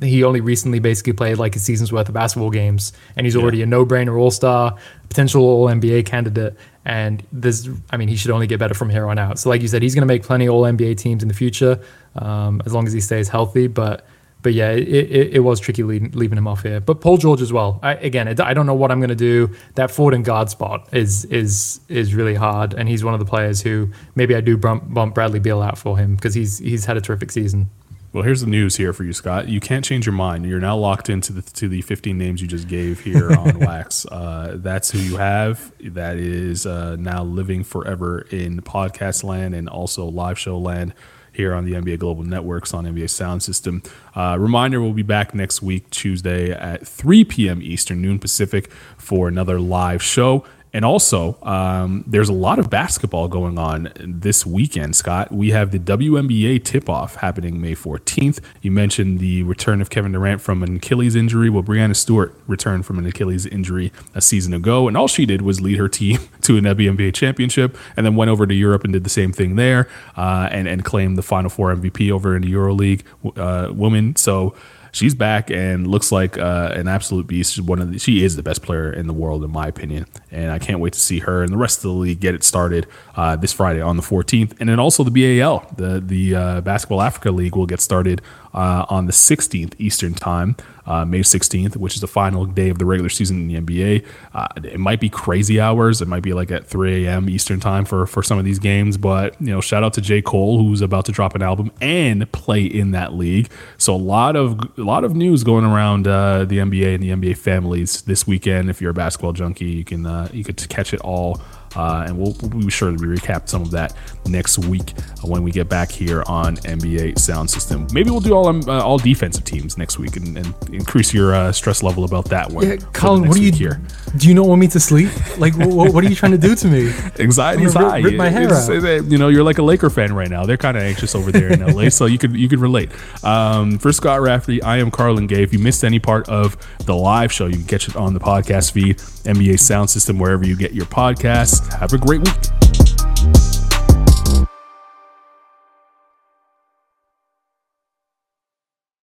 he only recently basically played like a season's worth of basketball games, and he's already a no-brainer All-Star, potential All NBA candidate. And this, I mean, he should only get better from here on out. So, like you said, he's going to make plenty All NBA teams in the future, um, as long as he stays healthy. But but yeah, it, it, it, was tricky leaving, leaving him off here. But Paul George as well. I, again, I don't know what I'm going to do. That forward and guard spot is is is really hard, and he's one of the players who maybe I do bump, bump Bradley Beal out for him because he's he's had a terrific season. Well, here's the news here for you, Scott. You can't change your mind. You're now locked into the to the 15 names you just gave here on Wax. Uh, that's who you have. That is uh, now living forever in podcast land and also live show land here on the NBA Global Networks on NBA Sound System. Uh, reminder we'll be back next week, Tuesday at 3 p.m. Eastern, noon Pacific, for another live show. And also, um, there's a lot of basketball going on this weekend, Scott. We have the WNBA tip off happening May 14th. You mentioned the return of Kevin Durant from an Achilles injury. Well, Breanna Stewart returned from an Achilles injury a season ago, and all she did was lead her team to an WNBA championship and then went over to Europe and did the same thing there uh, and, and claimed the Final Four MVP over in the EuroLeague uh, woman. So, she's back and looks like uh, an absolute beast. She's one of the, she is the best player in the world, in my opinion. And I can't wait to see her and the rest of the league get it started uh, this Friday on the 14th. And then also the BAL, the the uh, Basketball Africa League, will get started uh, on the 16th Eastern Time, uh, May 16th, which is the final day of the regular season in the NBA. Uh, it might be crazy hours. It might be like at 3 a.m. Eastern Time for for some of these games. But you know, shout out to J. Cole who's about to drop an album and play in that league. So a lot of a lot of news going around uh, the NBA and the NBA families this weekend. If you're a basketball junkie, you can uh, you could catch it all uh, and we'll, we'll be sure to recap some of that next week when we get back here on NBA Sound System. Maybe we'll do all um, uh, all defensive teams next week and, and increase your uh, stress level about that one. Yeah, Colin, what do you here? Do you not want me to sleep? Like, what, what, are you trying to do to me? Anxiety's rip, high. Rip my hair out. You know, you're like a Laker fan right now. They're kind of anxious over there in LA, so you could you could relate. Um, for Scott Rafferty, I am Carlin Gay. If you missed any part of the live show, you can catch it on the podcast feed, NBA Sound System, wherever you get your podcasts. Have a great week.